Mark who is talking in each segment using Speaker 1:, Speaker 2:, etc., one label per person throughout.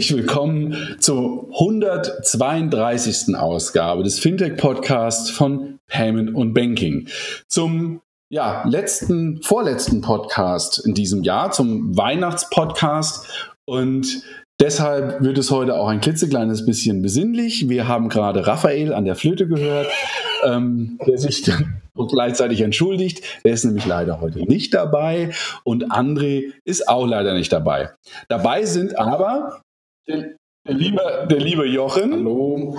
Speaker 1: Herzlich willkommen zur 132. Ausgabe des Fintech-Podcasts von Payment und Banking. Zum ja, letzten, vorletzten Podcast in diesem Jahr, zum Weihnachtspodcast. Und deshalb wird es heute auch ein klitzekleines bisschen besinnlich. Wir haben gerade Raphael an der Flöte gehört, ähm, der sich dann gleichzeitig entschuldigt. Er ist nämlich leider heute nicht dabei und André ist auch leider nicht dabei. Dabei sind aber der, der, liebe, der liebe Jochen.
Speaker 2: Hallo.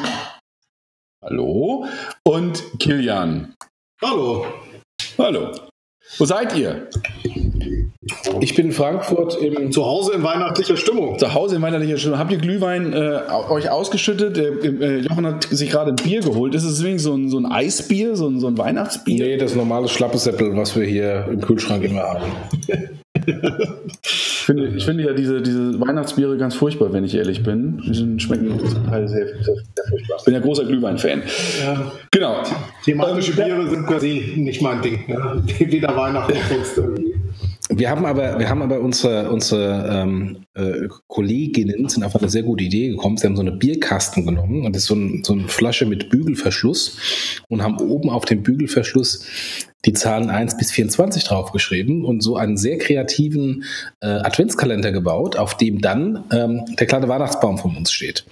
Speaker 1: Hallo. Und Kilian.
Speaker 2: Hallo.
Speaker 1: Hallo. Wo seid ihr?
Speaker 2: Ich bin in Frankfurt im
Speaker 3: zu Hause in weihnachtlicher Stimmung.
Speaker 1: Zu Hause in weihnachtlicher Stimmung. Habt ihr Glühwein äh, euch ausgeschüttet? Äh, Jochen hat sich gerade ein Bier geholt. Ist es deswegen so ein, so ein Eisbier, so ein, so ein Weihnachtsbier?
Speaker 2: Nee, das normale Schlappesäppel, was wir hier im Kühlschrank immer haben.
Speaker 1: ich, finde, ich finde ja diese, diese Weihnachtsbiere ganz furchtbar, wenn ich ehrlich bin. Die schmecken zum Teil sehr, sehr, sehr furchtbar. Ich bin ja großer Glühwein-Fan.
Speaker 3: Ja. Genau. Thematische Biere sind quasi nicht mein Ding. Ne? Weder Weihnachten noch sonst irgendwie.
Speaker 2: Wir haben aber, wir haben aber unsere, unsere ähm, äh, Kolleginnen sind auf eine sehr gute Idee gekommen. Sie haben so eine Bierkasten genommen und das ist so, ein, so eine Flasche mit Bügelverschluss und haben oben auf dem Bügelverschluss die Zahlen 1 bis 24 draufgeschrieben und so einen sehr kreativen äh, Adventskalender gebaut, auf dem dann ähm, der kleine Weihnachtsbaum von uns steht.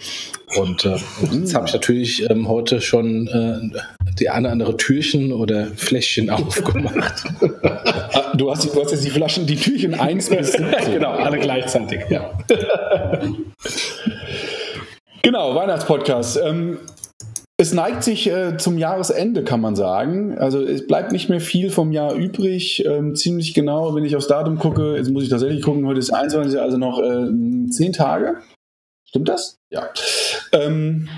Speaker 2: Und äh, jetzt habe ich natürlich ähm, heute schon äh, die eine andere Türchen oder Fläschchen aufgemacht.
Speaker 1: Du, hast, du hast jetzt die Flaschen, die Türchen 1 bis 17.
Speaker 2: genau, alle gleichzeitig. Ja.
Speaker 1: genau, Weihnachtspodcast. Ähm, es neigt sich äh, zum Jahresende, kann man sagen. Also es bleibt nicht mehr viel vom Jahr übrig. Ähm, ziemlich genau, wenn ich aufs Datum gucke, jetzt muss ich tatsächlich gucken, heute ist 21, also noch äh, zehn Tage. Stimmt das? Ja. Ähm,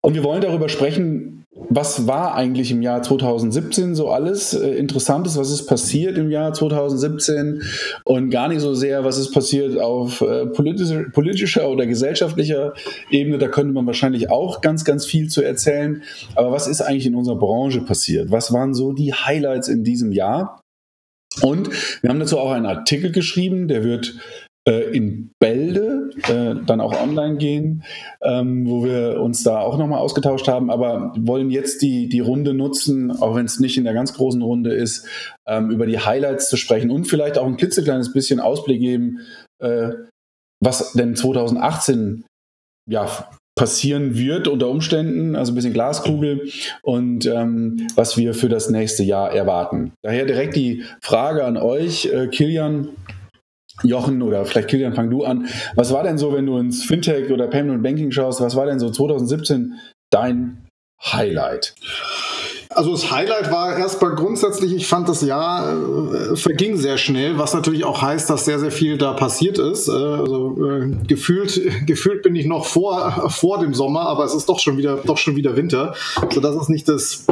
Speaker 1: und wir wollen darüber sprechen, was war eigentlich im Jahr 2017 so alles äh, Interessantes, was ist passiert im Jahr 2017 und gar nicht so sehr, was ist passiert auf äh, politischer, politischer oder gesellschaftlicher Ebene. Da könnte man wahrscheinlich auch ganz, ganz viel zu erzählen. Aber was ist eigentlich in unserer Branche passiert? Was waren so die Highlights in diesem Jahr? Und wir haben dazu auch einen Artikel geschrieben, der wird in Bälde äh, dann auch online gehen, ähm, wo wir uns da auch nochmal ausgetauscht haben, aber wollen jetzt die, die Runde nutzen, auch wenn es nicht in der ganz großen Runde ist, ähm, über die Highlights zu sprechen und vielleicht auch ein klitzekleines bisschen Ausblick geben, äh, was denn 2018 ja, passieren wird unter Umständen, also ein bisschen Glaskugel und ähm, was wir für das nächste Jahr erwarten. Daher direkt die Frage an euch, äh, Kilian. Jochen oder vielleicht Kilian, fang du an. Was war denn so, wenn du ins Fintech oder Payment und Banking schaust, was war denn so 2017 dein Highlight?
Speaker 3: Also das Highlight war erstmal grundsätzlich, ich fand das Jahr äh, verging sehr schnell, was natürlich auch heißt, dass sehr, sehr viel da passiert ist. Äh, also äh, gefühlt, gefühlt bin ich noch vor, vor dem Sommer, aber es ist doch schon wieder, doch schon wieder Winter. Also das ist nicht das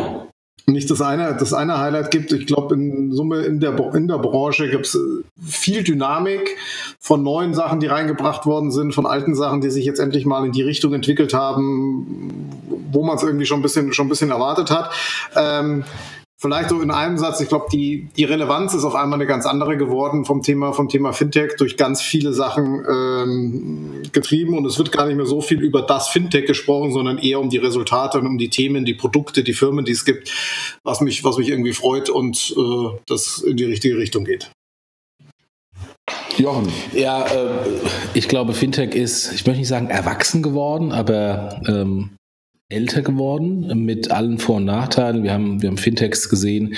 Speaker 3: nicht das eine, das eine Highlight gibt. Ich glaube, in Summe in der, in der Branche gibt es äh, viel Dynamik von neuen Sachen, die reingebracht worden sind, von alten Sachen, die sich jetzt endlich mal in die Richtung entwickelt haben, wo man es irgendwie schon ein bisschen, schon ein bisschen erwartet hat. Ähm, Vielleicht so in einem Satz, ich glaube, die, die Relevanz ist auf einmal eine ganz andere geworden vom Thema, vom Thema Fintech durch ganz viele Sachen ähm, getrieben und es wird gar nicht mehr so viel über das Fintech gesprochen, sondern eher um die Resultate und um die Themen, die Produkte, die Firmen, die es gibt, was mich, was mich irgendwie freut und äh, das in die richtige Richtung geht.
Speaker 2: Jochen. Ja, äh, ich glaube, Fintech ist, ich möchte nicht sagen erwachsen geworden, aber ähm, älter geworden mit allen Vor- und Nachteilen. Wir haben, wir haben Fintechs gesehen,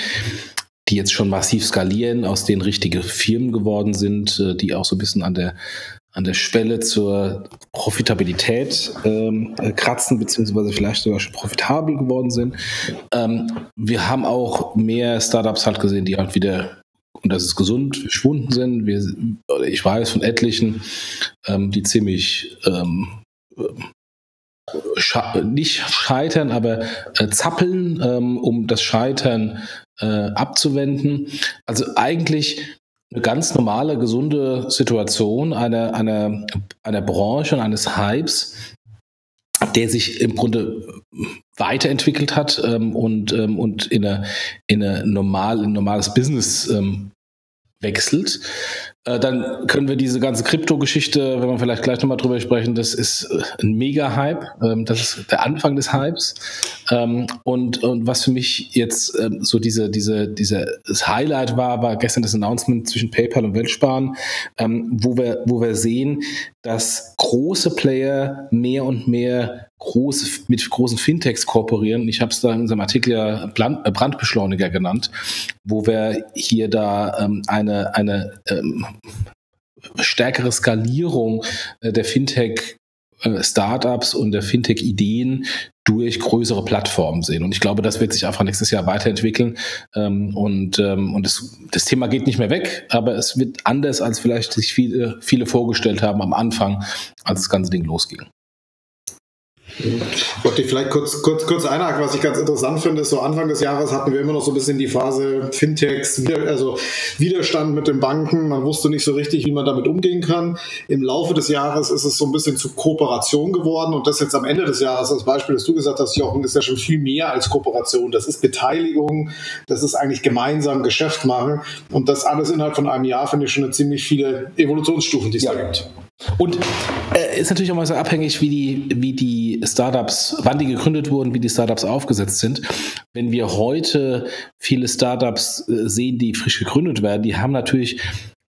Speaker 2: die jetzt schon massiv skalieren, aus denen richtige Firmen geworden sind, äh, die auch so ein bisschen an der an der Schwelle zur Profitabilität ähm, kratzen, beziehungsweise vielleicht sogar schon profitabel geworden sind. Ähm, wir haben auch mehr Startups halt gesehen, die halt wieder, und das ist gesund, verschwunden sind. Wir, ich weiß von etlichen, ähm, die ziemlich ähm, sche nicht scheitern, aber äh, zappeln, ähm, um das Scheitern äh, abzuwenden. Also eigentlich eine ganz normale, gesunde Situation einer, einer, einer Branche und eines Hypes, der sich im Grunde weiterentwickelt hat ähm, und, ähm, und in, eine, in, eine normal, in ein normales Business ähm, wechselt. Äh, dann können wir diese ganze Krypto-Geschichte, wenn wir vielleicht gleich nochmal drüber sprechen, das ist äh, ein Mega-Hype. Ähm, das ist der Anfang des Hypes. Ähm, und, und was für mich jetzt ähm, so diese, diese, diese, das Highlight war, war gestern das Announcement zwischen PayPal und Weltsparen, wo wir, wo wir sehen, dass große Player mehr und mehr große, mit großen Fintechs kooperieren. Ich habe es da in unserem Artikel ja äh, Brandbeschleuniger genannt, wo wir hier da ähm, eine, eine ähm, stärkere Skalierung äh, der Fintech äh, Startups und der Fintech-Ideen durch größere Plattformen sehen. Und ich glaube, das wird sich einfach nächstes Jahr weiterentwickeln. Ähm, und ähm, und das, das Thema geht nicht mehr weg, aber es wird anders, als vielleicht sich viele, viele vorgestellt haben am Anfang, als das ganze Ding losging.
Speaker 3: Ich wollte vielleicht kurz, kurz, kurz einhaken, was ich ganz interessant finde, ist so Anfang des Jahres hatten wir immer noch so ein bisschen die Phase Fintechs, also Widerstand mit den Banken. Man wusste nicht so richtig, wie man damit umgehen kann. Im Laufe des Jahres ist es so ein bisschen zu Kooperation geworden und das jetzt am Ende des Jahres, das Beispiel, das du gesagt hast, Jochen, ist ja schon viel mehr als Kooperation. Das ist Beteiligung, das ist eigentlich gemeinsam Geschäft machen und das alles innerhalb von einem Jahr finde ich schon eine ziemlich viele Evolutionsstufen, die es ja. da gibt.
Speaker 2: Und äh, ist natürlich auch mal so abhängig, wie die, wie die Startups, wann die gegründet wurden, wie die Startups aufgesetzt sind. Wenn wir heute viele Startups äh, sehen, die frisch gegründet werden, die haben natürlich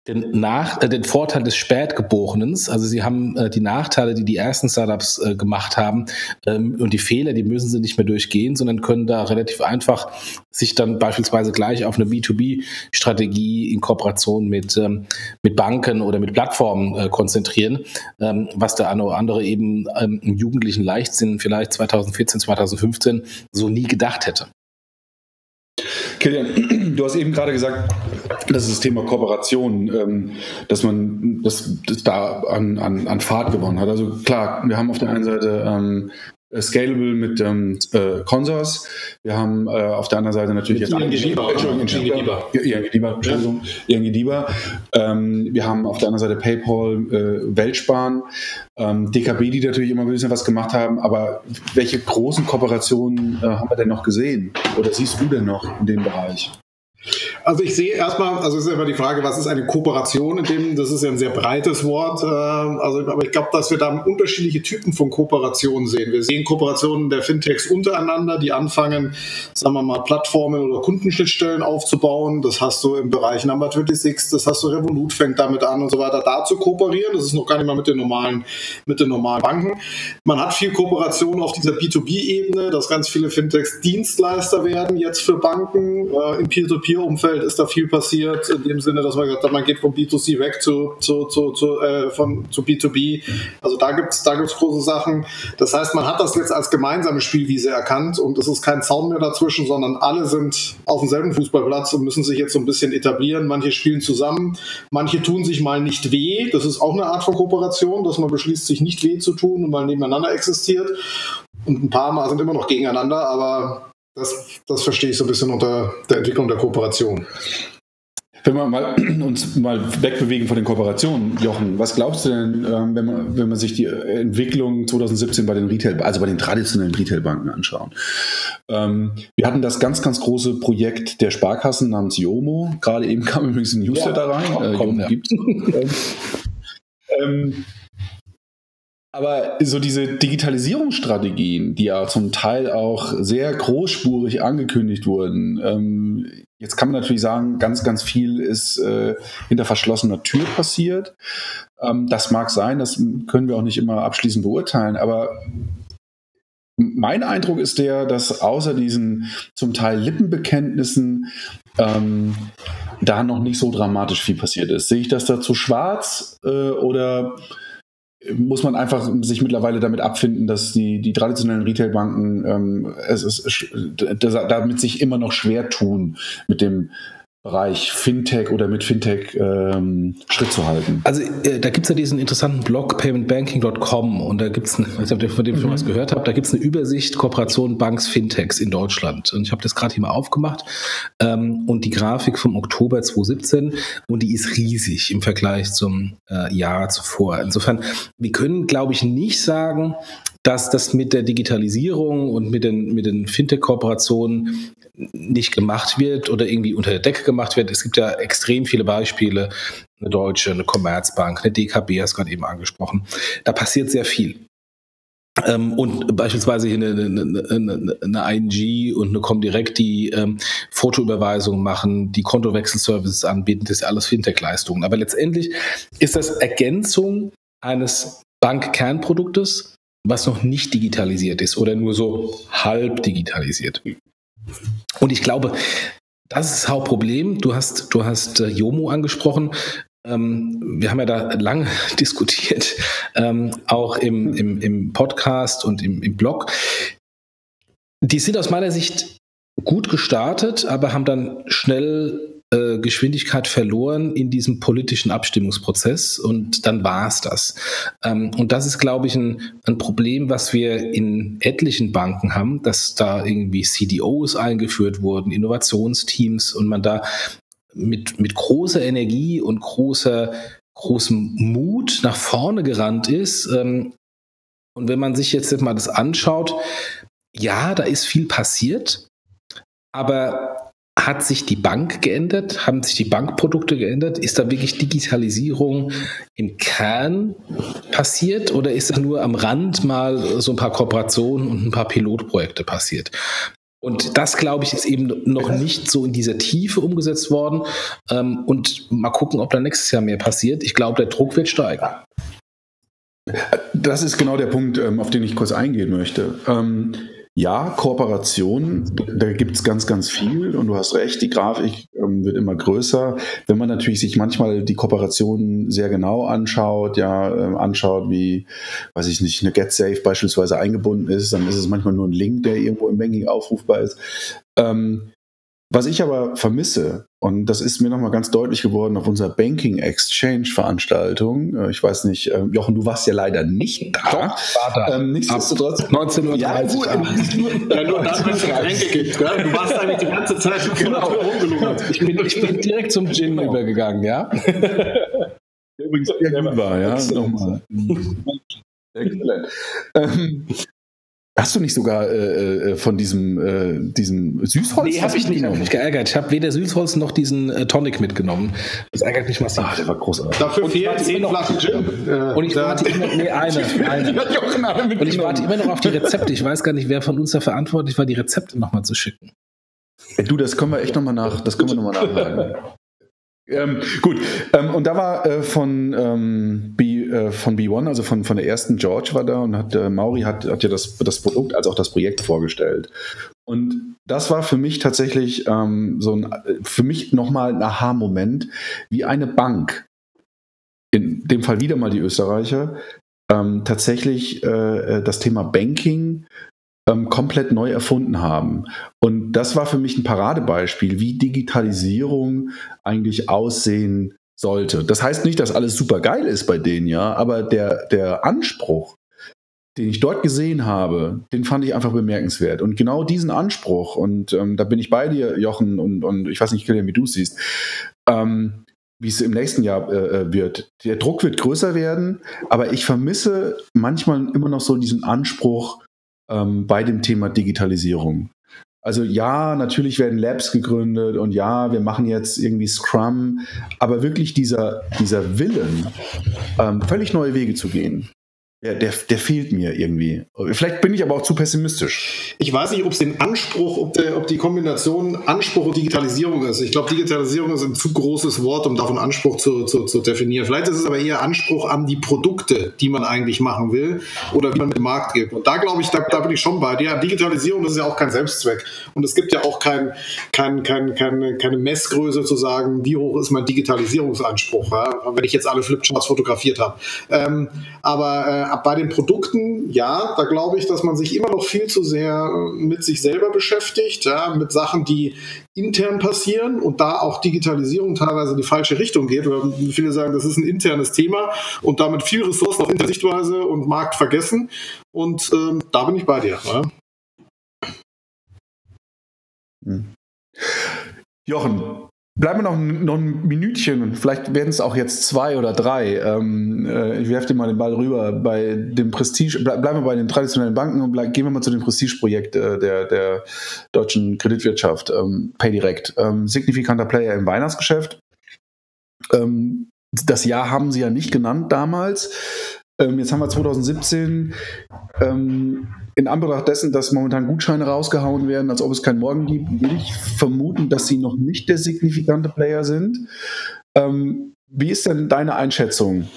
Speaker 2: den, Nach äh, den Vorteil des Spätgeborenen. Also sie haben äh, die Nachteile, die die ersten Startups äh, gemacht haben ähm, und die Fehler, die müssen sie nicht mehr durchgehen, sondern können da relativ einfach sich dann beispielsweise gleich auf eine B2B-Strategie in Kooperation mit, ähm, mit Banken oder mit Plattformen äh, konzentrieren, ähm, was der eine oder andere eben ähm, im jugendlichen Leichtsinn vielleicht 2014, 2015 so nie gedacht hätte.
Speaker 1: Kilian, du hast eben gerade gesagt, das ist das Thema Kooperation, ähm, dass man das, das da an, an, an Fahrt gewonnen hat. Also klar, wir haben auf der einen Seite ähm, äh, Scalable mit ähm, äh, Consors. Wir haben äh, auf der anderen Seite natürlich jetzt Angediba. Entschuldigung, Entschuldigung. Ähm, wir haben auf der anderen Seite PayPal, äh, Weltsparen, ähm, DKB, die natürlich immer ein bisschen was gemacht haben. Aber welche großen Kooperationen äh, haben wir denn noch gesehen? Oder siehst du denn noch in dem Bereich?
Speaker 3: Also ich sehe erstmal, also ist immer die Frage, was ist eine Kooperation in dem, das ist ja ein sehr breites Wort, äh, also, aber ich glaube, dass wir da unterschiedliche Typen von Kooperationen sehen. Wir sehen Kooperationen der Fintechs untereinander, die anfangen, sagen wir mal, Plattformen oder Kundenschnittstellen aufzubauen. Das hast du im Bereich Number 26, das hast du Revolut fängt damit an und so weiter, da zu kooperieren. Das ist noch gar nicht mal mit den normalen, mit den normalen Banken. Man hat viel Kooperation auf dieser B2B-Ebene, dass ganz viele Fintechs Dienstleister werden jetzt für Banken äh, im Peer-to-Peer Peer-to-Peer-Umfeld ist da viel passiert, in dem Sinne, dass man gesagt hat, man geht von B2C weg zu, zu, zu, zu, äh, von, zu B2B. Also da gibt es da gibt's große Sachen. Das heißt, man hat das jetzt als gemeinsame Spielwiese erkannt und es ist kein Zaun mehr dazwischen, sondern alle sind auf demselben Fußballplatz und müssen sich jetzt so ein bisschen etablieren. Manche spielen zusammen, manche tun sich mal nicht weh. Das ist auch eine Art von Kooperation, dass man beschließt, sich nicht weh zu tun und mal nebeneinander existiert. Und ein paar Mal sind immer noch gegeneinander, aber das, das verstehe ich so ein bisschen unter der Entwicklung der Kooperation.
Speaker 1: Wenn wir mal, uns mal wegbewegen von den Kooperationen, Jochen, was glaubst du denn, ähm, wenn, man, wenn man sich die Entwicklung 2017 bei den Retail, also bei den traditionellen Retailbanken anschaut? Ähm, wir hatten das ganz, ganz große Projekt der Sparkassen namens Yomo. Gerade eben kam übrigens ein Newsletter ja, rein. Komm, äh, komm, ja. gibt's. ähm, aber so diese Digitalisierungsstrategien, die ja zum Teil auch sehr großspurig angekündigt wurden, ähm, jetzt kann man natürlich sagen, ganz, ganz viel ist äh, hinter verschlossener Tür passiert. Ähm, das mag sein, das können wir auch nicht immer abschließend beurteilen, aber mein Eindruck ist der, dass außer diesen zum Teil Lippenbekenntnissen ähm, da noch nicht so dramatisch viel passiert ist. Sehe ich das da zu schwarz äh, oder muss man einfach sich mittlerweile damit abfinden, dass die, die traditionellen Retailbanken ähm, es, es, damit sich immer noch schwer tun mit dem Bereich Fintech oder mit Fintech ähm, Schritt zu halten?
Speaker 2: Also äh, da gibt es ja diesen interessanten Blog paymentbanking.com und da gibt es, ich weiß nicht, von dem ich schon was mhm. gehört habe, da gibt es eine Übersicht Kooperation Banks Fintechs in Deutschland. Und ich habe das gerade hier mal aufgemacht ähm, und die Grafik vom Oktober 2017 und die ist riesig im Vergleich zum äh, Jahr zuvor. Insofern, wir können, glaube ich, nicht sagen, dass das mit der Digitalisierung und mit den, mit den Fintech-Kooperationen nicht gemacht wird oder irgendwie unter der Decke gemacht wird. Es gibt ja extrem viele Beispiele, eine Deutsche, eine Commerzbank, eine DKB, hast gerade eben angesprochen. Da passiert sehr viel. Ähm, und beispielsweise hier eine, eine, eine, eine ING und eine Comdirect, die ähm, Fotoüberweisungen machen, die Kontowechselservices anbieten, das ist alles Fintech-Leistungen. Aber letztendlich ist das Ergänzung eines Bankkernproduktes, was noch nicht digitalisiert ist oder nur so halb digitalisiert. Und ich glaube, das ist das Hauptproblem. Du hast, du hast äh, Jomo angesprochen. Ähm, wir haben ja da lange diskutiert, ähm, auch im, im, im Podcast und im, im Blog. Die sind aus meiner Sicht gut gestartet, aber haben dann schnell äh, Geschwindigkeit verloren in diesem politischen Abstimmungsprozess und dann war es das. Ähm, und das ist, glaube ich, ein, ein Problem, was wir in etlichen Banken haben, dass da irgendwie CDOs eingeführt wurden, Innovationsteams und man da mit, mit großer Energie und großer, großem Mut nach vorne gerannt ist. Ähm, und wenn man sich jetzt mal das anschaut, ja, da ist viel passiert, aber hat sich die Bank geändert? Haben sich die Bankprodukte geändert? Ist da wirklich Digitalisierung im Kern passiert oder ist da nur am Rand mal so ein paar Kooperationen und ein paar Pilotprojekte passiert? Und das, glaube ich, ist eben noch nicht so in dieser Tiefe umgesetzt worden. Ähm, und mal gucken, ob da nächstes Jahr mehr passiert. Ich glaube, der Druck wird steigen.
Speaker 1: Das ist genau der Punkt, ähm, auf den ich kurz eingehen möchte. Ja, Kooperation, da gibt's ganz, ganz viel und du hast recht, die Grafik ähm, wird immer größer. Wenn man natürlich sich manchmal die Kooperation sehr genau anschaut, ja, äh, anschaut, wie, weiß ich nicht, eine GetSafe beispielsweise eingebunden ist, dann ist es manchmal nur ein Link, der irgendwo im Banking aufrufbar ist. Ähm, was ich aber vermisse, und das ist mir nochmal ganz deutlich geworden auf unserer Banking Exchange Veranstaltung. Äh, ich weiß nicht, äh, Jochen, du warst ja leider nicht da.
Speaker 2: Doch, war da.
Speaker 1: Ähm, nichtsdestotrotz. 19.30 Uhr. Ja, gut,
Speaker 3: ja, nur dann, wenn es Getränke gibt. Gell? Du warst eigentlich die ganze Zeit genau. rumgelungert.
Speaker 2: Ich bin, ich bin direkt zum Gin genau. übergegangen, ja.
Speaker 1: Übrigens sehr gut war, ja. Nochmal. Exzellent. Ähm, Hast du nicht sogar äh, äh, von diesem, äh, diesem Süßholz?
Speaker 2: Nee, habe ich nicht. Hab mich geärgert. Ich habe weder Süßholz noch diesen äh, Tonic mitgenommen. Das ärgert mich massiv.
Speaker 1: Ah, der war großartig.
Speaker 3: Dafür fehlen zehn Flaschen Gin.
Speaker 2: Und ich warte immer, nee, eine, eine. Und ich warte immer noch auf die Rezepte. Ich weiß gar nicht, wer von uns da verantwortlich war, die Rezepte nochmal zu schicken.
Speaker 1: Du, das können wir echt nochmal nach, das können wir nochmal nachfragen. Ähm, gut, ähm, und da war äh, von, ähm, B, äh, von B1, also von, von der ersten George war da und hat äh, Mauri hat, hat ja das, das Produkt als auch das Projekt vorgestellt. Und das war für mich tatsächlich ähm, so ein, für mich nochmal ein Aha-Moment, wie eine Bank, in dem Fall wieder mal die Österreicher, ähm, tatsächlich äh, äh das Thema Banking ähm, komplett neu erfunden haben. Und das war für mich ein Paradebeispiel, wie Digitalisierung eigentlich aussehen sollte. Das heißt nicht, dass alles super geil ist bei denen, ja, aber der, der Anspruch, den ich dort gesehen habe, den fand ich einfach bemerkenswert. Und genau diesen Anspruch, und ähm, da bin ich bei dir, Jochen, und, und ich weiß nicht, Kilian, wie du siehst, ähm, wie es im nächsten Jahr äh, äh, wird. Der Druck wird größer werden, aber ich vermisse manchmal immer noch so diesen Anspruch, ähm, bei dem Thema Digitalisierung. Also ja, natürlich werden Labs gegründet und ja, wir machen jetzt irgendwie Scrum, aber wirklich dieser, dieser Willen, ähm, völlig neue Wege zu gehen, der, der, der fehlt mir irgendwie. Vielleicht bin ich aber auch zu pessimistisch.
Speaker 3: Ich weiß nicht, ob es den Anspruch, ob, der, ob die Kombination Anspruch und Digitalisierung ist. Ich glaube, Digitalisierung ist ein zu großes Wort, um davon Anspruch zu, zu, zu definieren. Vielleicht ist es aber eher Anspruch an die Produkte, die man eigentlich machen will oder wie man mit dem Markt geht. Und da glaube ich, da, da bin ich schon bei dir. Digitalisierung, das ist ja auch kein Selbstzweck. Und es gibt ja auch kein, kein, kein, kein, keine Messgröße zu sagen, wie hoch ist mein Digitalisierungsanspruch, ja? wenn ich jetzt alle Flipcharts fotografiert habe. Ähm, aber äh, bei den Produkten, ja, da glaube ich, dass man sich immer noch viel zu sehr mit sich selber beschäftigt, ja, mit Sachen, die intern passieren und da auch Digitalisierung teilweise in die falsche Richtung geht. Oder viele sagen, das ist ein internes Thema und damit viel Ressourcen auf Sichtweise und Markt vergessen. Und ähm, da bin ich bei dir. Ja.
Speaker 1: Hm. Jochen, Bleiben wir noch, noch ein Minütchen, vielleicht werden es auch jetzt zwei oder drei. Ähm, äh, ich werfe dir mal den Ball rüber. Bei dem Prestige, bleib, bleiben wir bei den traditionellen Banken und gehen wir mal zu dem Prestigeprojekt äh, der, der deutschen Kreditwirtschaft, ähm, PayDirect. Ähm, signifikanter Player im Weihnachtsgeschäft. Ähm, das Jahr haben sie ja nicht genannt damals. Ähm, jetzt haben wir 2017. In Anbetracht dessen, dass momentan Gutscheine rausgehauen werden, als ob es keinen Morgen gibt, will ich vermuten, dass sie noch nicht der signifikante Player sind. Ähm, wie ist denn deine Einschätzung?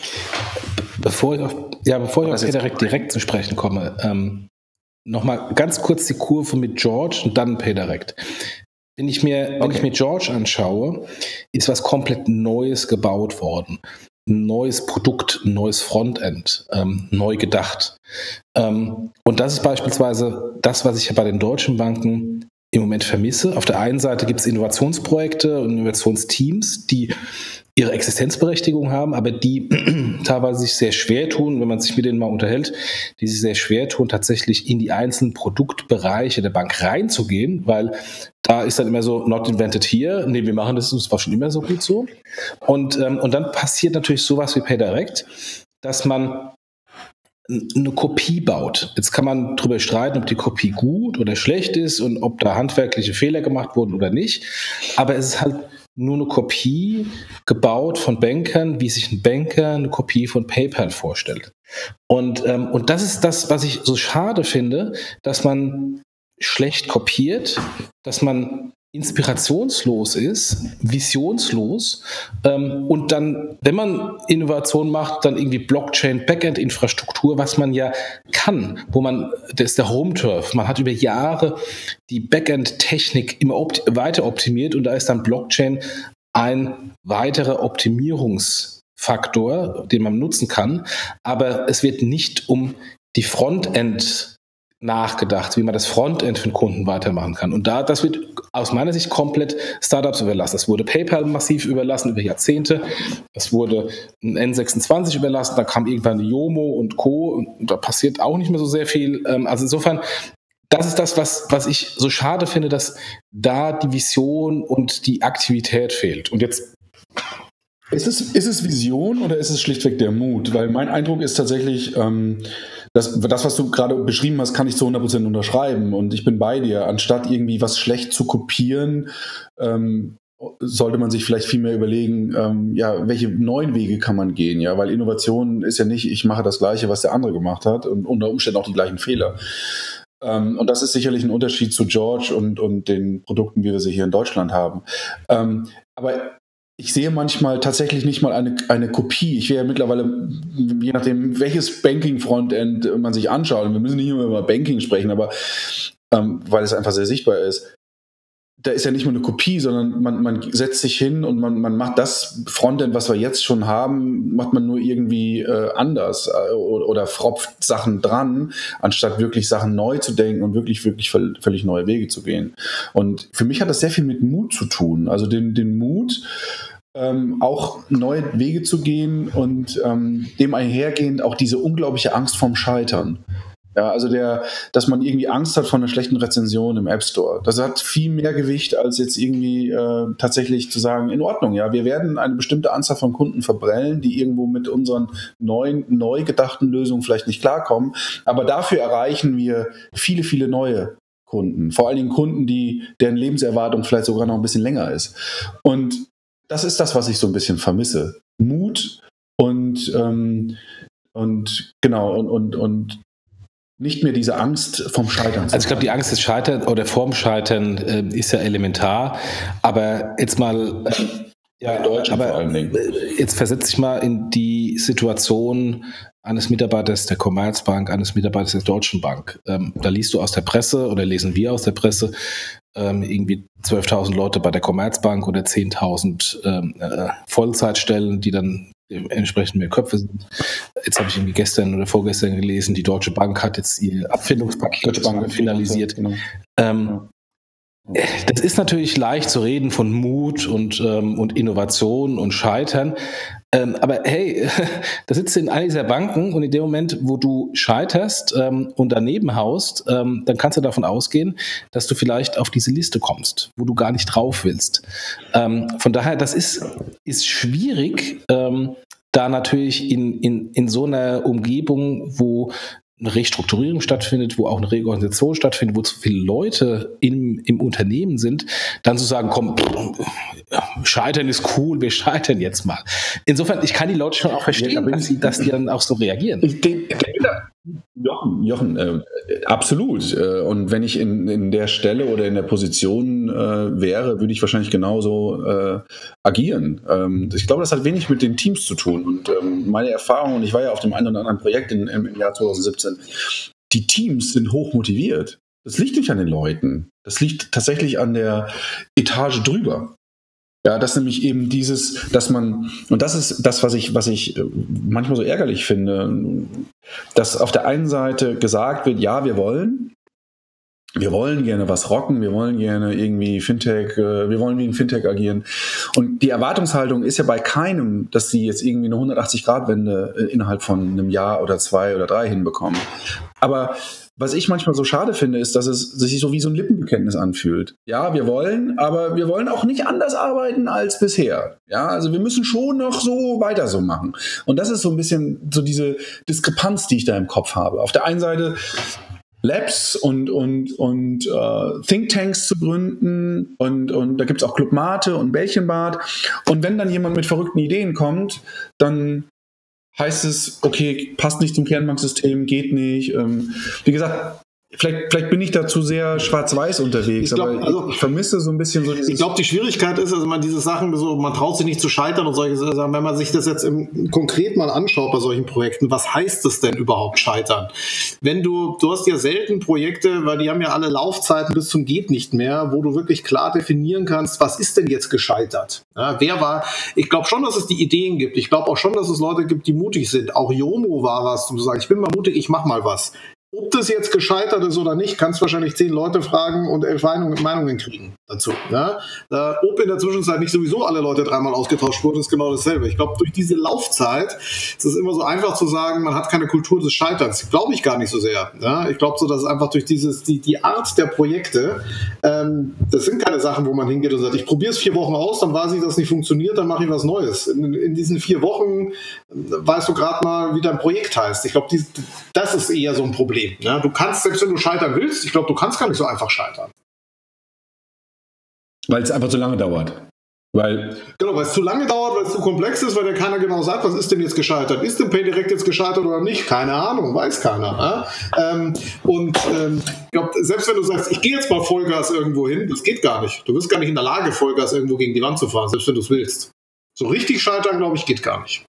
Speaker 2: Bevor ich auf, ja, bevor ich auf direkt, direkt zu sprechen komme, ähm, nochmal ganz kurz die Kurve mit George und dann PayDirect. Wenn ich mir, okay. wenn ich mir George anschaue, ist was komplett Neues gebaut worden neues Produkt, neues Frontend, ähm, neu gedacht. Ähm, und das ist beispielsweise das, was ich ja bei den deutschen Banken im Moment vermisse. Auf der einen Seite gibt es Innovationsprojekte und Innovationsteams, die ihre Existenzberechtigung haben, aber die teilweise sich sehr schwer tun, wenn man sich mit denen mal unterhält, die sich sehr schwer tun, tatsächlich in die einzelnen Produktbereiche der Bank reinzugehen, weil da ist dann immer so, not invented here, nee, wir machen das, das war schon immer so gut so. Und, ähm, und dann passiert natürlich sowas wie PayDirect, dass man eine Kopie baut. Jetzt kann man darüber streiten, ob die Kopie gut oder schlecht ist und ob da handwerkliche Fehler gemacht wurden oder nicht. Aber es ist halt nur eine Kopie gebaut von Bankern, wie sich ein Banker eine Kopie von PayPal vorstellt. Und, ähm, und das ist das, was ich so schade finde, dass man schlecht kopiert, dass man inspirationslos ist, visionslos ähm, und dann, wenn man Innovation macht, dann irgendwie Blockchain, Backend-Infrastruktur, was man ja kann, wo man, das ist der Home-Turf, man hat über Jahre die Backend-Technik immer opt weiter optimiert und da ist dann Blockchain ein weiterer Optimierungsfaktor, den man nutzen kann, aber es wird nicht um die Frontend nachgedacht, wie man das Frontend für den Kunden weitermachen kann. Und da, das wird aus meiner Sicht komplett Startups überlassen. Das wurde PayPal massiv überlassen über Jahrzehnte. Das wurde ein N26 überlassen. Da kam irgendwann Yomo und Co. Und da passiert auch nicht mehr so sehr viel. Ähm, also insofern, das ist das, was, was ich so schade finde, dass da die Vision und die Aktivität fehlt. Und jetzt
Speaker 1: ist es, ist es Vision oder ist es schlichtweg der Mut? Weil mein Eindruck ist tatsächlich, ähm, das, das, was du gerade beschrieben hast, kann ich zu 100% unterschreiben und ich bin bei dir. Anstatt irgendwie was schlecht zu kopieren, ähm, sollte man sich vielleicht viel mehr überlegen, ähm, ja, welche neuen Wege kann man gehen, ja, weil Innovation ist ja nicht, ich mache das Gleiche, was der andere gemacht hat und unter Umständen auch die gleichen Fehler. Ähm, und das ist sicherlich ein Unterschied zu George und, und den Produkten, wie wir sie hier in Deutschland haben. Ähm, aber ich sehe manchmal tatsächlich nicht mal eine, eine Kopie. Ich wäre ja mittlerweile, je nachdem, welches Banking-Frontend man sich anschaut, wir müssen nicht immer über Banking sprechen, aber ähm, weil es einfach sehr sichtbar ist, da ist ja nicht nur eine Kopie, sondern man, man setzt sich hin und man, man macht das Frontend, was wir jetzt schon haben, macht man nur irgendwie äh, anders äh, oder, oder fropft Sachen dran, anstatt wirklich Sachen neu zu denken und wirklich, wirklich völlig neue Wege zu gehen. Und für mich hat das sehr viel mit Mut zu tun. Also den, den Mut, ähm, auch neue Wege zu gehen und ähm, dem einhergehend auch diese unglaubliche Angst vorm Scheitern. Ja, also der, dass man irgendwie Angst hat vor einer schlechten Rezension im App Store. Das hat viel mehr Gewicht, als jetzt irgendwie äh, tatsächlich zu sagen, in Ordnung, ja, wir werden eine bestimmte Anzahl von Kunden verbrellen, die irgendwo mit unseren neuen, neu gedachten Lösungen vielleicht nicht klarkommen. Aber dafür erreichen wir viele, viele neue Kunden. Vor allen Dingen Kunden, die, deren Lebenserwartung vielleicht sogar noch ein bisschen länger ist. Und das ist das, was ich so ein bisschen vermisse. Mut und, ähm, und genau, und, und, und nicht mehr diese Angst vom Scheitern.
Speaker 2: Also ich glaube, die Angst des Scheitern oder vorm Scheitern äh, ist ja elementar. Aber jetzt mal, äh, ja, in Deutsch aber vor allen Dingen. Jetzt versetze ich mal in die Situation eines Mitarbeiters der Commerzbank, eines Mitarbeiters der Deutschen Bank. Ähm, da liest du aus der Presse oder lesen wir aus der Presse ähm, irgendwie 12.000 Leute bei der Commerzbank oder 10.000 ähm, äh, Vollzeitstellen, die dann entsprechend mehr Köpfe sind. jetzt habe ich irgendwie gestern oder vorgestern gelesen, die Deutsche Bank hat jetzt ihr Abfindungspaket finalisiert. Genau. Ähm, das ist natürlich leicht zu reden von Mut und, ähm, und Innovation und Scheitern. Ähm, aber hey, da sitzt du in einer dieser Banken und in dem Moment, wo du scheiterst ähm, und daneben haust, ähm, dann kannst du davon ausgehen, dass du vielleicht auf diese Liste kommst, wo du gar nicht drauf willst. Ähm, von daher, das ist, ist schwierig, ähm, da natürlich in, in, in so einer Umgebung, wo eine Restrukturierung stattfindet, wo auch eine Reorganisation stattfindet, wo zu viele Leute im, im Unternehmen sind, dann zu sagen, komm, scheitern ist cool, wir scheitern jetzt mal. Insofern, ich kann die Leute schon auch verstehen, ja, dass, sie, dass die dann auch so reagieren. Ich denke,
Speaker 1: Jochen, Jochen äh, absolut. Äh, und wenn ich in, in der Stelle oder in der Position äh, wäre, würde ich wahrscheinlich genauso äh, agieren. Ähm, ich glaube, das hat wenig mit den Teams zu tun. Und ähm, meine Erfahrung, und ich war ja auf dem einen oder anderen Projekt in, im, im Jahr 2017, die Teams sind hoch motiviert. Das liegt nicht an den Leuten. Das liegt tatsächlich an der Etage drüber. Ja, das nämlich eben dieses, dass man, und das ist das, was ich, was ich äh, manchmal so ärgerlich finde, dass auf der einen Seite gesagt wird, ja, wir wollen, wir wollen gerne was rocken, wir wollen gerne irgendwie Fintech, äh, wir wollen wie ein Fintech agieren. Und die Erwartungshaltung ist ja bei keinem, dass sie jetzt irgendwie eine 180-Grad-Wende äh, innerhalb von einem Jahr oder zwei oder drei hinbekommen. Aber was ich manchmal so schade finde, ist, dass es sich so wie so ein Lippenbekenntnis anfühlt. Ja, wir wollen, aber wir wollen auch nicht anders arbeiten als bisher. Ja, also wir müssen schon noch so weiter so machen. Und das ist so ein bisschen so diese Diskrepanz, die ich da im Kopf habe. Auf der einen Seite Labs und, und, und äh, Thinktanks zu gründen und, und da gibt's auch Club Mate und Bällchenbad. Und wenn dann jemand mit verrückten Ideen kommt, dann heißt es, okay, passt nicht zum Kernbanksystem, geht nicht. Ähm, wie gesagt, Vielleicht, vielleicht bin ich da zu sehr schwarz-weiß unterwegs, ich glaub, aber also, ich vermisse so ein bisschen so
Speaker 3: dieses. Ich glaube, die Schwierigkeit ist, also man diese Sachen so, man traut sich nicht zu scheitern und solche Sachen. Wenn man sich das jetzt im, konkret mal anschaut bei solchen Projekten, was heißt es denn überhaupt scheitern? Wenn du, du hast ja selten Projekte, weil die haben ja alle Laufzeiten bis zum geht nicht mehr, wo du wirklich klar definieren kannst, was ist denn jetzt gescheitert? Ja, wer war? Ich glaube schon, dass es die Ideen gibt. Ich glaube auch schon, dass es Leute gibt, die mutig sind. Auch Jomo war was, um zu sagen, ich bin mal mutig, ich mach mal was. Ob das jetzt gescheitert ist oder nicht, kannst wahrscheinlich zehn Leute fragen und elf Meinungen kriegen dazu. Ja? Äh, ob in der Zwischenzeit nicht sowieso alle Leute dreimal ausgetauscht wurden, ist genau dasselbe. Ich glaube, durch diese Laufzeit ist es immer so einfach zu sagen, man hat keine Kultur des Scheiterns. Glaube ich gar nicht so sehr. Ja? Ich glaube so, dass es einfach durch dieses, die, die Art der Projekte, ähm, das sind keine Sachen, wo man hingeht und sagt, ich probiere es vier Wochen aus, dann weiß ich, dass es nicht funktioniert, dann mache ich was Neues. In, in diesen vier Wochen weißt du gerade mal, wie dein Projekt heißt. Ich glaube, das ist eher so ein Problem. Ne? Du kannst, selbst wenn du scheitern willst, ich glaube, du kannst gar nicht so einfach scheitern.
Speaker 1: Weil es einfach zu lange dauert. Weil
Speaker 3: genau, weil es zu lange dauert, weil es zu komplex ist, weil ja keiner genau sagt, was ist denn jetzt gescheitert? Ist denn PayDirect jetzt gescheitert oder nicht? Keine Ahnung, weiß keiner. Ne? Ähm, und ähm, ich glaube, selbst wenn du sagst, ich gehe jetzt mal Vollgas irgendwo hin, das geht gar nicht. Du bist gar nicht in der Lage, Vollgas irgendwo gegen die Wand zu fahren, selbst wenn du es willst. So richtig scheitern, glaube ich, geht gar nicht.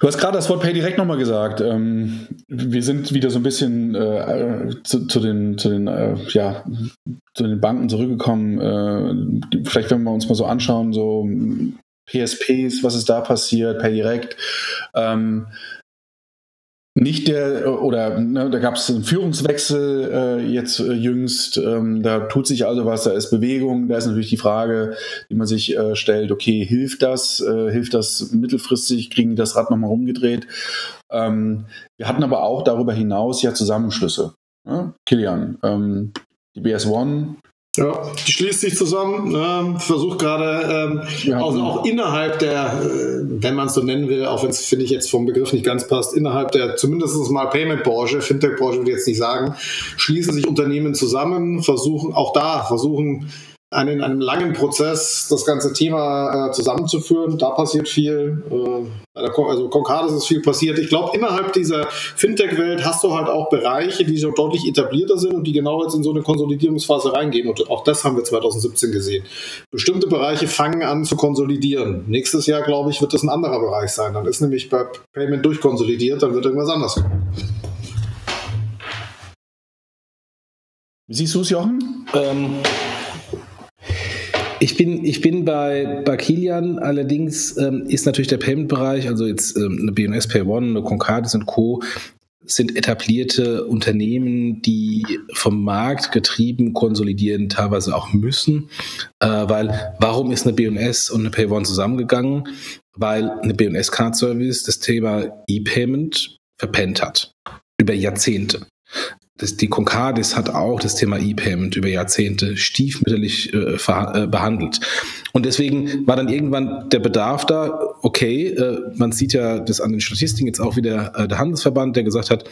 Speaker 1: Du hast gerade das Wort Pay direkt nochmal gesagt. Ähm, wir sind wieder so ein bisschen äh, zu, zu, den, zu, den, äh, ja, zu den Banken zurückgekommen. Äh, vielleicht, wenn wir uns mal so anschauen, so PSPs, was ist da passiert, Pay direkt. Ähm, nicht der, oder ne, da gab es einen Führungswechsel äh, jetzt äh, jüngst, ähm, da tut sich also was, da ist Bewegung, da ist natürlich die Frage, die man sich äh, stellt, okay, hilft das, äh, hilft das mittelfristig, kriegen die das Rad nochmal rumgedreht? Ähm, wir hatten aber auch darüber hinaus ja Zusammenschlüsse. Ne? Kilian, ähm, die BS1
Speaker 3: ja, die schließt sich zusammen, ähm, versucht gerade, ähm, ja. also auch innerhalb der, äh, wenn man es so nennen will, auch wenn es, finde ich, jetzt vom Begriff nicht ganz passt, innerhalb der zumindest mal Payment-Branche, Fintech-Branche würde ich jetzt nicht sagen, schließen sich Unternehmen zusammen, versuchen auch da, versuchen einen, in einem langen Prozess das ganze Thema äh, zusammenzuführen. Da passiert viel. Äh, also Concardis ist viel passiert. Ich glaube, innerhalb dieser Fintech-Welt hast du halt auch Bereiche, die so deutlich etablierter sind und die genau jetzt in so eine Konsolidierungsphase reingehen. Und auch das haben wir 2017 gesehen. Bestimmte Bereiche fangen an zu konsolidieren. Nächstes Jahr, glaube ich, wird das ein anderer Bereich sein. Dann ist nämlich bei Payment durchkonsolidiert, dann wird irgendwas anders kommen.
Speaker 1: Siehst du es, Jochen? Ähm
Speaker 2: Ich bin, ich bin bei, bei Kilian, allerdings ähm, ist natürlich der Payment-Bereich, also jetzt ähm, eine BNS Pay One, eine Concardis und Co., sind etablierte Unternehmen, die vom Markt getrieben konsolidieren, teilweise auch müssen. Äh, weil warum ist eine BNS und eine Pay One zusammengegangen? Weil eine BNS Card Service das Thema E-Payment verpennt hat. Über Jahrzehnte das, die Concardis hat auch das Thema E-Payment über Jahrzehnte stiefmütterlich äh, äh, behandelt. Und deswegen war dann irgendwann der Bedarf da, okay, äh, man sieht ja das an den Statistiken jetzt auch wieder äh, der Handelsverband, der gesagt hat,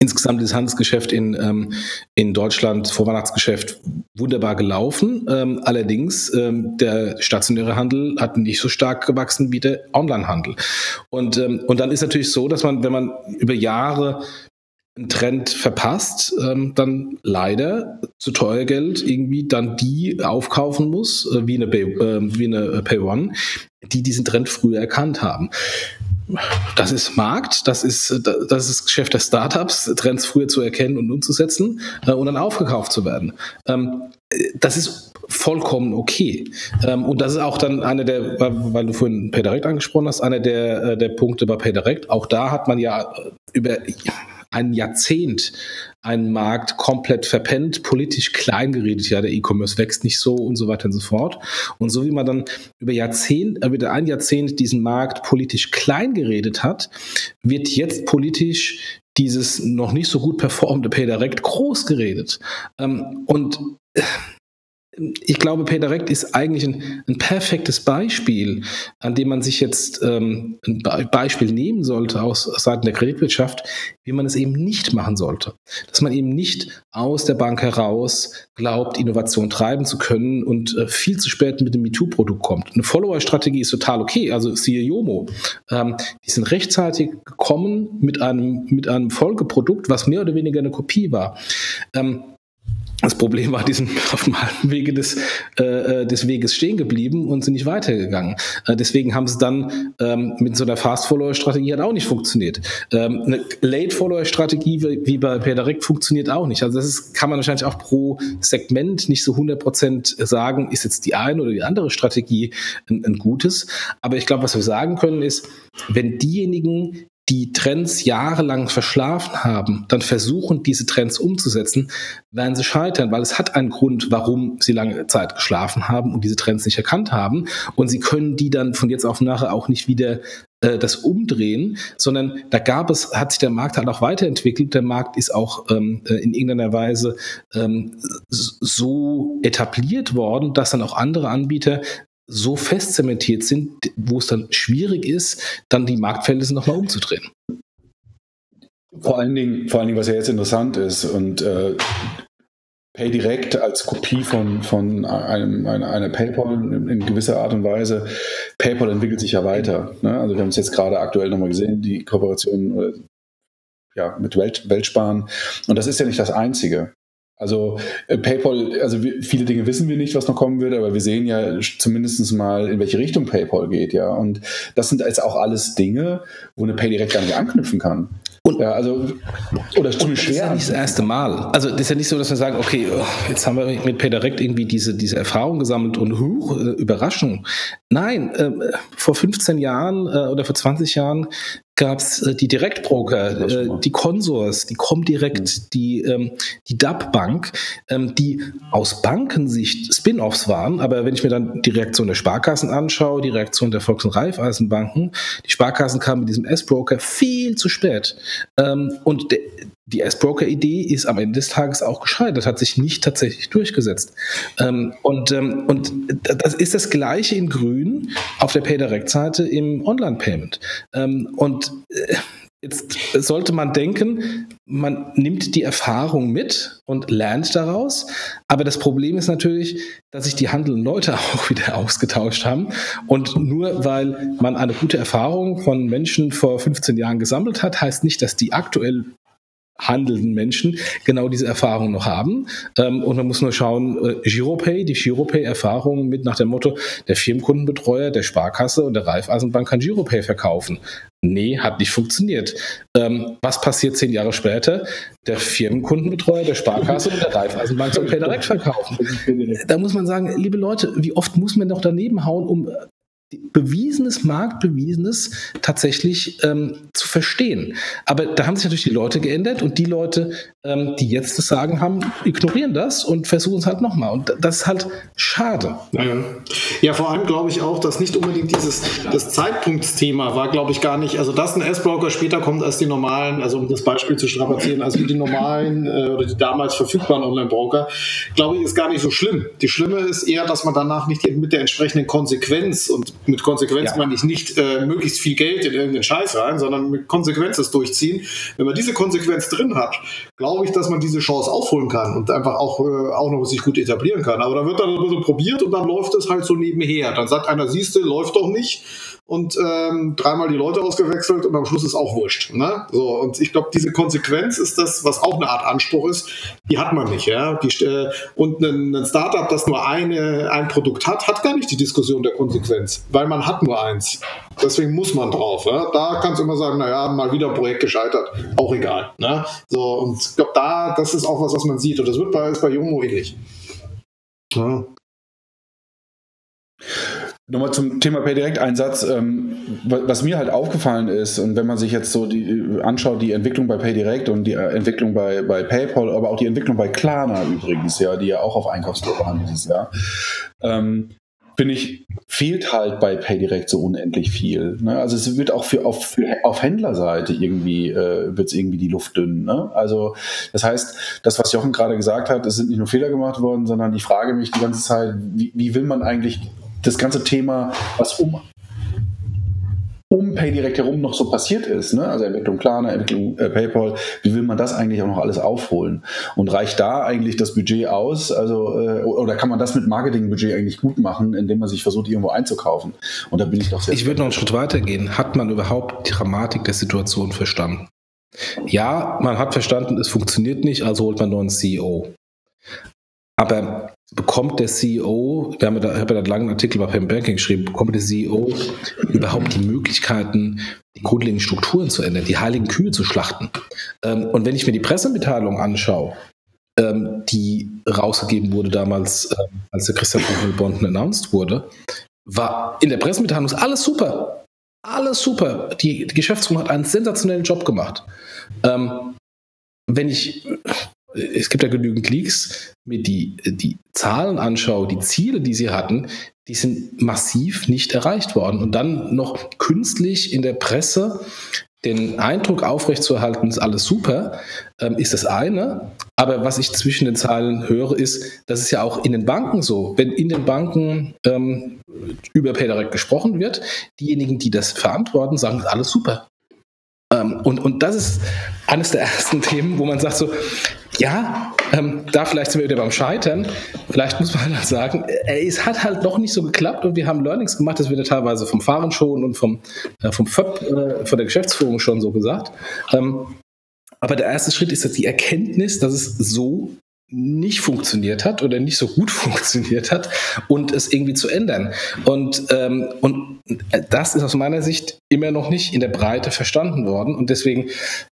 Speaker 2: insgesamt ist Handelsgeschäft in, ähm, in Deutschland, Vorweihnachtsgeschäft, wunderbar gelaufen. Ähm, allerdings, ähm, der stationäre Handel hat nicht so stark gewachsen wie der Onlinehandel. Und, ähm, und dann ist natürlich so, dass man, wenn man über Jahre einen Trend verpasst, ähm, dann leider zu teuer Geld irgendwie dann die aufkaufen muss, äh, wie eine, Pay, äh, wie eine Pay One, die diesen Trend früher erkannt haben. Das ist Markt, das ist das ist Geschäft der Startups, Trends früher zu erkennen und umzusetzen äh, und dann aufgekauft zu werden. Ähm, das ist vollkommen okay. Ähm, und das ist auch dann einer der, weil du vorhin PayDirect angesprochen hast, einer der, äh, der Punkte bei PayDirect. Auch da hat man ja über ein Jahrzehnt einen Markt komplett verpennt, politisch klein geredet, ja, der E-Commerce wächst nicht so und so weiter und so fort. Und so wie man dann über Jahrzehnt, äh, über ein Jahrzehnt diesen Markt politisch klein geredet hat, wird jetzt politisch dieses noch nicht so gut performende PayDirect groß geredet. Ähm, und äh, ich glaube, PayDirect ist eigentlich ein, ein, perfektes Beispiel, an dem man sich jetzt ähm, ein Beispiel nehmen sollte aus Seiten der Kreditwirtschaft, wie man es eben nicht machen sollte. Dass man eben nicht aus der Bank heraus glaubt, Innovation treiben zu können und äh, viel zu spät mit dem MeToo-Produkt kommt. Eine Follower-Strategie ist total okay, also siehe Yomo. Ähm, die sind rechtzeitig gekommen mit einem, mit einem Folgeprodukt, was mehr oder weniger eine Kopie war. Ähm, das Problem war, die sind auf dem halben Wege des, äh, äh, des Weges stehen geblieben und sind nicht weitergegangen. Äh, deswegen haben sie dann ähm, mit so einer Fast-Follower-Strategie hat auch nicht funktioniert. Ähm, eine Late-Follower-Strategie wie, wie bei PayDirect funktioniert auch nicht. Also das ist, kann man wahrscheinlich auch pro Segment nicht so 100% sagen, ist jetzt die eine oder die andere Strategie ein, ein gutes. Aber ich glaube, was wir sagen können ist, wenn diejenigen, die Trends jahrelang verschlafen haben, dann versuchen, diese Trends umzusetzen, werden sie scheitern, weil es hat einen Grund, warum sie lange Zeit geschlafen haben und diese Trends nicht erkannt haben. Und sie können die dann von jetzt auf nachher auch nicht wieder äh, das umdrehen, sondern da gab es, hat sich der Markt halt auch weiterentwickelt. Der Markt ist auch ähm, äh, in irgendeiner Weise ähm, so etabliert worden, dass dann auch andere Anbieter so fest zementiert sind, wo es dann schwierig ist, dann die Marktverhältnisse nochmal umzudrehen.
Speaker 1: Vor allen Dingen, vor allen Dingen, was ja jetzt interessant ist und äh, PayDirect als Kopie von, von einem, einer, einer PayPal in, in, gewisser Art und Weise. PayPal entwickelt sich ja weiter. Ne? Also wir haben es jetzt gerade aktuell nochmal gesehen, die Kooperation äh, ja, mit Welt, Weltsparen. Und das ist ja nicht das Einzige. Also äh, PayPal, also wir, viele Dinge wissen wir nicht, was noch kommen wird, aber wir sehen ja zumindest mal, in welche Richtung PayPal geht, ja. Und das sind jetzt auch alles Dinge, wo eine PayDirect gar nicht anknüpfen kann.
Speaker 2: Und, ja, also, oder schwer. Das ist ja nicht das erste Mal. Also, das ist ja nicht so, dass wir sagen, okay, oh, jetzt haben wir mit PayDirect irgendwie diese, diese Erfahrung gesammelt und huch, äh, Überraschung. Nein, äh, vor 15 Jahren äh, oder vor 20 Jahren gab es äh, die Direktbroker, äh, die Consors, die Comdirect, mhm. die, ähm, die DAP Bank, ähm, die aus Bankensicht Spin-offs waren. Aber wenn ich mir dann die Reaktion der Sparkassen anschaue, die Reaktion der Volks- und Raiffeisenbanken, die Sparkassen kamen mit diesem S-Broker viel zu spät. Ähm, und de, die S-Broker-Idee ist am Ende des Tages auch gescheitert, hat sich nicht tatsächlich durchgesetzt. Ähm, und, ähm, und das ist das Gleiche in Grün auf der PayDirect-Seite im Online-Payment. Ähm, und äh, Jetzt sollte man denken, man nimmt die Erfahrung mit und lernt daraus. Aber das Problem ist natürlich, dass sich die handelnden Leute auch wieder ausgetauscht haben. Und nur weil man eine gute Erfahrung von Menschen vor 15 Jahren gesammelt hat, heißt nicht, dass die aktuell handelnden Menschen genau diese Erfahrung noch haben. Ähm, und man muss nur schauen, äh, Giropay, die Giropay-Erfahrung mit nach dem Motto, der Firmenkundenbetreuer der Sparkasse und der Raiffeisenbank kann Giropay verkaufen. Nee, hat nicht funktioniert. Ähm, was passiert zehn Jahre später? Der Firmenkundenbetreuer der Sparkasse und der Raiffeisenbank soll Pay direkt verkaufen. Da muss man sagen, liebe Leute, wie oft muss man noch daneben hauen, um bewiesenes, marktbewiesenes tatsächlich ähm, zu verstehen. Aber da haben sich natürlich die Leute geändert und die Leute, ähm, die jetzt das Sagen haben, ignorieren das und versuchen es halt nochmal. Und das ist halt schade.
Speaker 3: Ja, vor allem glaube ich auch, dass nicht unbedingt dieses das Zeitpunktsthema war, glaube ich, gar nicht. Also, dass ein S-Broker später kommt als die normalen, also um das Beispiel zu strapazieren, als die normalen äh, oder die damals verfügbaren Online-Broker, glaube ich, ist gar nicht so schlimm. Die Schlimme ist eher, dass man danach nicht mit der entsprechenden Konsequenz und mit Konsequenz ja. meine ich nicht äh, möglichst viel Geld in irgendeinen Scheiß rein, sondern mit Konsequenz das durchziehen. Wenn man diese Konsequenz drin hat, glaube ich, dass man diese Chance aufholen kann und einfach auch, äh, auch noch sich gut etablieren kann. Aber da wird dann ein bisschen probiert und dann läuft es halt so nebenher. Dann sagt einer, siehste, läuft doch nicht und ähm, dreimal die Leute ausgewechselt und am Schluss ist auch wurscht. Ne? So, und ich glaube, diese Konsequenz ist das, was auch eine Art Anspruch ist, die hat man nicht. Ja? Die, äh, und ein, ein Startup, das nur eine, ein Produkt hat, hat gar nicht die Diskussion der Konsequenz, weil man hat nur eins. Deswegen muss man drauf. Ja? Da kannst du immer sagen, naja, mal wieder ein Projekt gescheitert, auch egal. Ne? So, und ich glaube, da, das ist auch was, was man sieht. Und das wird bei, ist bei Jomo ähnlich.
Speaker 1: Ja. Nochmal zum Thema PayDirect-Einsatz. Ähm, was mir halt aufgefallen ist, und wenn man sich jetzt so die, anschaut, die Entwicklung bei PayDirect und die äh, Entwicklung bei, bei PayPal, aber auch die Entwicklung bei Klarna übrigens, ja, die ja auch auf Einkaufstour waren dieses Jahr, ähm, finde ich, fehlt halt bei PayDirect so unendlich viel. Ne? Also es wird auch für auf, für, auf Händlerseite irgendwie, äh, wird es irgendwie die Luft dünn. Ne? Also das heißt, das, was Jochen gerade gesagt hat, es sind nicht nur Fehler gemacht worden, sondern ich frage mich die ganze Zeit, wie, wie will man eigentlich das ganze Thema, was um, um PayDirect herum noch so passiert ist, ne? also Entwicklung Klarna, Entwicklung äh, PayPal, wie will man das eigentlich auch noch alles aufholen? Und reicht da eigentlich das Budget aus? Also, äh, oder kann man das mit Marketingbudget eigentlich gut machen, indem man sich versucht, irgendwo einzukaufen? Und da bin ich doch sehr.
Speaker 2: Ich würde noch einen Schritt weiter gehen. Hat man überhaupt die Dramatik der Situation verstanden? Ja, man hat verstanden, es funktioniert nicht, also holt man einen CEO. Aber bekommt der CEO, wir haben da, ich habe ja einen langen Artikel bei Payment Banking geschrieben, bekommt der CEO überhaupt die Möglichkeiten, die grundlegenden Strukturen zu ändern, die heiligen Kühe zu schlachten? Ähm, und wenn ich mir die Pressemitteilung anschaue, ähm, die rausgegeben wurde damals, ähm, als der Christian Bonden announced wurde, war in der Pressemitteilung alles super. Alles super. Die, die Geschäftsführung hat einen sensationellen Job gemacht. Wenn ich es gibt ja genügend Leaks, mir die, die Zahlen anschaue, die Ziele, die sie hatten, die sind massiv nicht erreicht worden. Und dann noch künstlich in der Presse den Eindruck aufrechtzuerhalten, ist alles super, ähm, ist das eine. Aber was ich zwischen den Zeilen höre, ist, das ist ja auch in den Banken so. Wenn in den Banken ähm, über PayDirect gesprochen wird, diejenigen, die das verantworten, sagen, alles super. Ähm, und, und das ist eines der ersten Themen, wo man sagt so, ja, ähm, da vielleicht sind wir wieder beim Scheitern. Vielleicht muss man halt sagen, äh, es hat halt noch nicht so geklappt und wir haben Learnings gemacht, das wird ja teilweise vom Fahren schon und vom, äh, vom FÖP, äh, von der Geschäftsführung schon so gesagt. Ähm, aber der erste Schritt ist die Erkenntnis, dass es so nicht funktioniert hat oder nicht so gut funktioniert hat und es irgendwie zu ändern. Und, ähm, und das ist aus meiner Sicht immer noch nicht in der Breite verstanden worden. Und deswegen,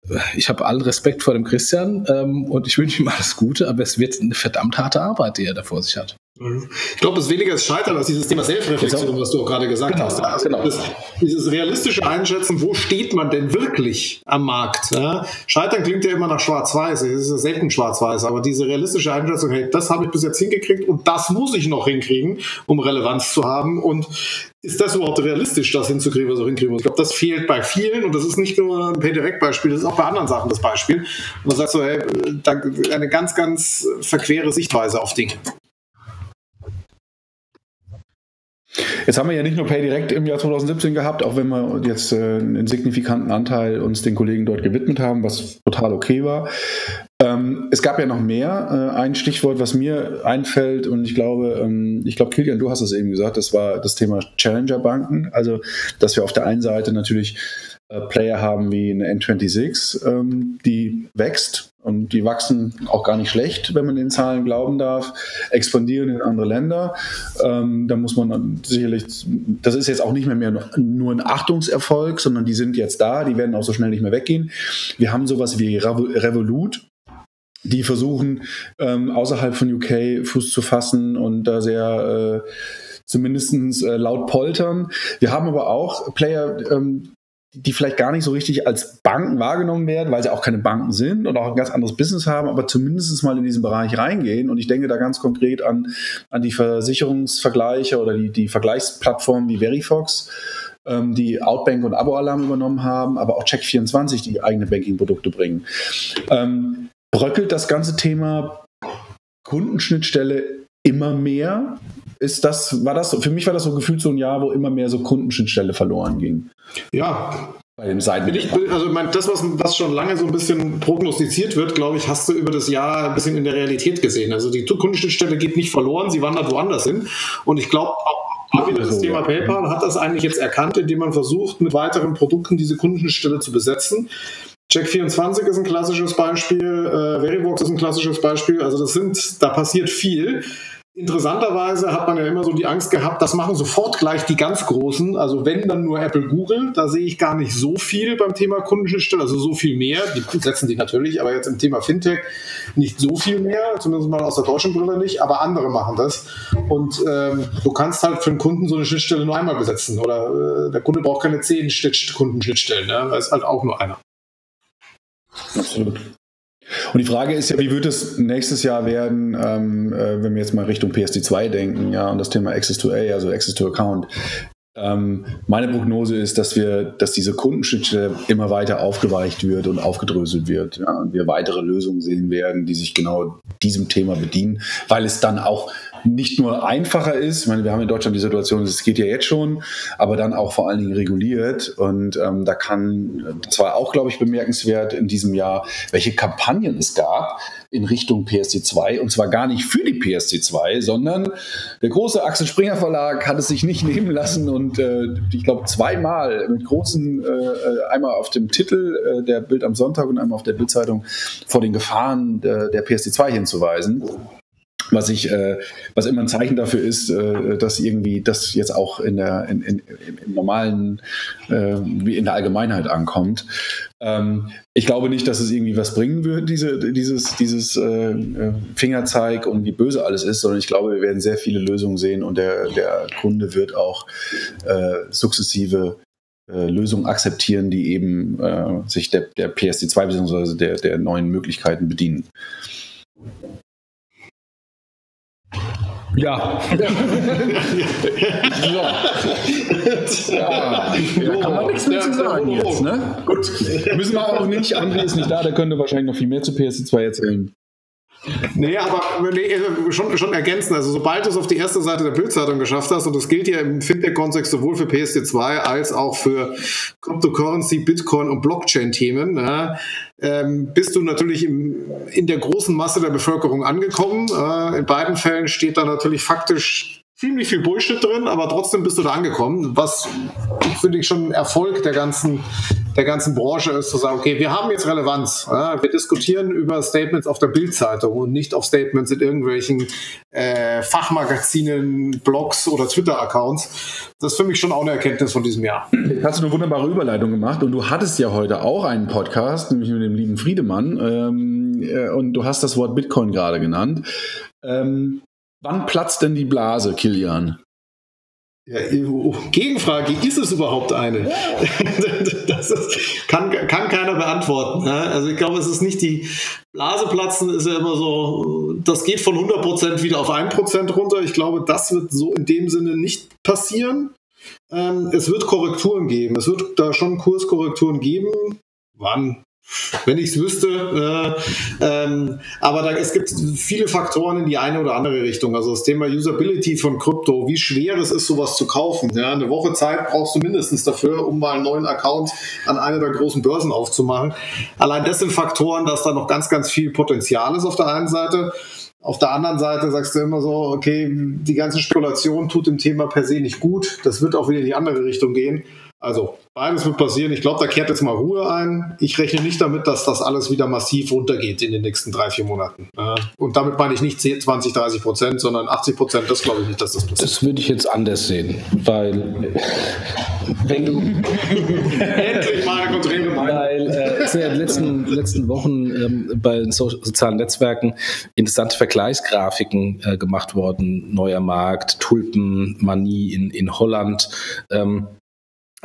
Speaker 2: äh, ich habe allen Respekt vor dem Christian ähm, und ich wünsche ihm alles Gute, aber es wird eine verdammt harte Arbeit, die er da vor sich hat.
Speaker 3: Ich glaube, es ist weniger das Scheitern als dieses Thema Selbstreflexion, was du auch gerade gesagt genau, hast. Also genau. Das, dieses realistische Einschätzen, wo steht man denn wirklich am Markt? Ja? Scheitern klingt ja immer nach Schwarz-Weiß, es ist ja selten Schwarz-Weiß, aber diese realistische Einschätzung, hey, das habe ich bis jetzt hingekriegt und das muss ich noch hinkriegen, um Relevanz zu haben. Und ist das überhaupt realistisch, das hinzukriegen, was ich hinkriegen muss? Ich glaube, das fehlt bei vielen und das ist nicht nur ein PayDirect-Beispiel, das ist auch bei anderen Sachen das Beispiel. Und man sagt so, hey, eine ganz, ganz verquere Sichtweise auf Dinge.
Speaker 1: Jetzt haben wir ja nicht nur PayDirect im Jahr 2017 gehabt, auch wenn wir jetzt äh, einen signifikanten Anteil uns den Kollegen dort gewidmet haben, was total okay war. Ähm, es gab ja noch mehr. Äh, ein Stichwort, was mir einfällt, und ich glaube, ähm, ich glaube, Kilian, du hast es eben gesagt, das war das Thema Challenger-Banken. Also, dass wir auf der einen Seite natürlich äh, Player haben wie eine N26, ähm, die wächst und die wachsen auch gar nicht schlecht, wenn man den Zahlen glauben darf, expandieren in andere Länder. Ähm, da muss man sicherlich, das ist jetzt auch nicht mehr, mehr nur ein Achtungserfolg, sondern die sind jetzt da, die werden auch so schnell nicht mehr weggehen. Wir haben sowas wie Revolut, die versuchen, ähm, außerhalb von UK Fuß zu fassen und da sehr äh, zumindest äh, laut poltern. Wir haben aber auch Player, ähm, die vielleicht gar nicht so richtig als Banken wahrgenommen werden, weil sie auch keine Banken sind und auch ein ganz anderes Business haben, aber zumindest mal in diesen Bereich reingehen. Und ich denke da ganz konkret an, an die Versicherungsvergleiche oder die, die Vergleichsplattformen wie Verifox, ähm, die Outbank und Abo-Alarm übernommen haben, aber auch Check24, die eigene Banking-Produkte bringen. Ähm, bröckelt das ganze Thema Kundenschnittstelle immer mehr? Ist das, war das, für mich war das so gefühlt so ein Jahr, wo immer mehr so Kundenschnittstelle verloren ging.
Speaker 3: Ja, bei dem Seiten. also mein, das, was, was schon lange so ein bisschen prognostiziert wird, glaube ich, hast du über das Jahr ein bisschen in der Realität gesehen. Also die Kundenschnittstelle geht nicht verloren, sie wandert woanders hin. Und ich glaube, auch wieder das Thema PayPal hat das eigentlich jetzt erkannt, indem man versucht, mit weiteren Produkten diese Kundenschnittstelle zu besetzen. Check24 ist ein klassisches Beispiel, äh, Verivox ist ein klassisches Beispiel. Also das sind, da passiert viel. Interessanterweise hat man ja immer so die Angst gehabt, das machen sofort gleich die ganz Großen. Also wenn dann nur Apple, Google, da sehe ich gar nicht so viel beim Thema Kundenschnittstelle, also so viel mehr. Die setzen die natürlich, aber jetzt im Thema Fintech nicht so viel mehr, zumindest mal aus der deutschen Brille nicht, aber andere machen das. Und ähm, du kannst halt für einen Kunden so eine Schnittstelle nur einmal besetzen oder äh, der Kunde braucht keine zehn Kundenschnittstellen, ne? da ist halt auch nur einer.
Speaker 1: Absolut. Und die Frage ist ja, wie wird es nächstes Jahr werden, ähm, äh, wenn wir jetzt mal Richtung PSD2 denken, ja, und das Thema Access to A, also Access to Account. Ähm, meine Prognose ist, dass wir, dass diese Kundenschnittstelle immer weiter aufgeweicht wird und aufgedröselt wird, ja, und wir weitere Lösungen sehen werden, die sich genau diesem Thema bedienen, weil es dann auch nicht nur einfacher ist, ich meine, wir haben in Deutschland die Situation, es geht ja jetzt schon, aber dann auch vor allen Dingen reguliert. Und ähm, da kann, das war auch, glaube ich, bemerkenswert in diesem Jahr, welche Kampagnen es gab in Richtung PSD2 und zwar gar nicht für die PSD2, sondern der große Axel Springer Verlag hat es sich nicht nehmen lassen und äh, ich glaube zweimal mit großen, äh, einmal auf dem Titel äh, der Bild am Sonntag und einmal auf der Bildzeitung vor den Gefahren der, der PSD2 hinzuweisen was ich, äh, was immer ein Zeichen dafür ist, äh, dass irgendwie das jetzt auch in der in, in, im normalen äh, wie in der Allgemeinheit ankommt. Ähm, ich glaube nicht, dass es irgendwie was bringen wird, diese, dieses, dieses äh, äh, Fingerzeig und wie böse alles ist, sondern ich glaube, wir werden sehr viele Lösungen sehen und der, der Kunde wird auch äh, sukzessive Lösungen akzeptieren, die eben sich der, der PSD2 bzw. Der, der neuen Möglichkeiten bedienen.
Speaker 2: Ja.
Speaker 1: so. ja. Da kann man nichts mehr zu sagen jetzt. Ne? Gut. Müssen wir auch nicht. André ist nicht da, der könnte wahrscheinlich noch viel mehr zu PS2 erzählen.
Speaker 3: Nee, aber nee, also schon, schon ergänzen. Also, sobald du es auf die erste Seite der Bildzeitung geschafft hast, und das gilt ja im Fintech-Kontext sowohl für PSD2 als auch für Cryptocurrency, Bitcoin und Blockchain-Themen, ja, ähm, bist du natürlich im, in der großen Masse der Bevölkerung angekommen. Äh, in beiden Fällen steht da natürlich faktisch ziemlich viel Bullshit drin, aber trotzdem bist du da angekommen, was finde ich schon ein Erfolg der ganzen, der ganzen Branche ist, zu sagen, okay, wir haben jetzt Relevanz. Ja, wir diskutieren über Statements auf der Bildzeitung und nicht auf Statements in irgendwelchen äh, Fachmagazinen, Blogs oder Twitter-Accounts. Das ist für mich schon auch eine Erkenntnis von diesem Jahr.
Speaker 1: Jetzt hast du eine wunderbare Überleitung gemacht und du hattest ja heute auch einen Podcast, nämlich mit dem lieben Friedemann, ähm, äh, und du hast das Wort Bitcoin gerade genannt. Ähm, Wann platzt denn die Blase, Kilian?
Speaker 3: Ja, Gegenfrage, ist es überhaupt eine? das ist, kann, kann keiner beantworten. Ne? Also ich glaube, es ist nicht die Blase platzen, ist ja immer so, das geht von 100% wieder auf 1% runter. Ich glaube, das wird so in dem Sinne nicht passieren. Ähm, es wird Korrekturen geben. Es wird da schon Kurskorrekturen geben. Wann? Wenn ich es wüsste. Äh, ähm, aber da, es gibt viele Faktoren in die eine oder andere Richtung. Also das Thema Usability von Krypto, wie schwer es ist, sowas zu kaufen. Ja, eine Woche Zeit brauchst du mindestens dafür, um mal einen neuen Account an einer der großen Börsen aufzumachen. Allein das sind Faktoren, dass da noch ganz, ganz viel Potenzial ist auf der einen Seite. Auf der anderen Seite sagst du immer so, okay, die ganze Spekulation tut dem Thema per se nicht gut. Das wird auch wieder in die andere Richtung gehen. Also beides wird passieren. Ich glaube, da kehrt jetzt mal Ruhe ein. Ich rechne nicht damit, dass das alles wieder massiv runtergeht in den nächsten drei, vier Monaten. Und damit meine ich nicht 10, 20, 30 Prozent, sondern 80 Prozent. Das glaube ich nicht, dass das passiert.
Speaker 2: Das würde ich jetzt anders sehen, weil wenn du
Speaker 3: endlich mal eine konträre Meinung.
Speaker 2: Weil äh, es sind ja in den letzten, letzten Wochen ähm, bei den so sozialen Netzwerken interessante Vergleichsgrafiken äh, gemacht worden. Neuer Markt, Tulpenmanie in, in Holland. Ähm,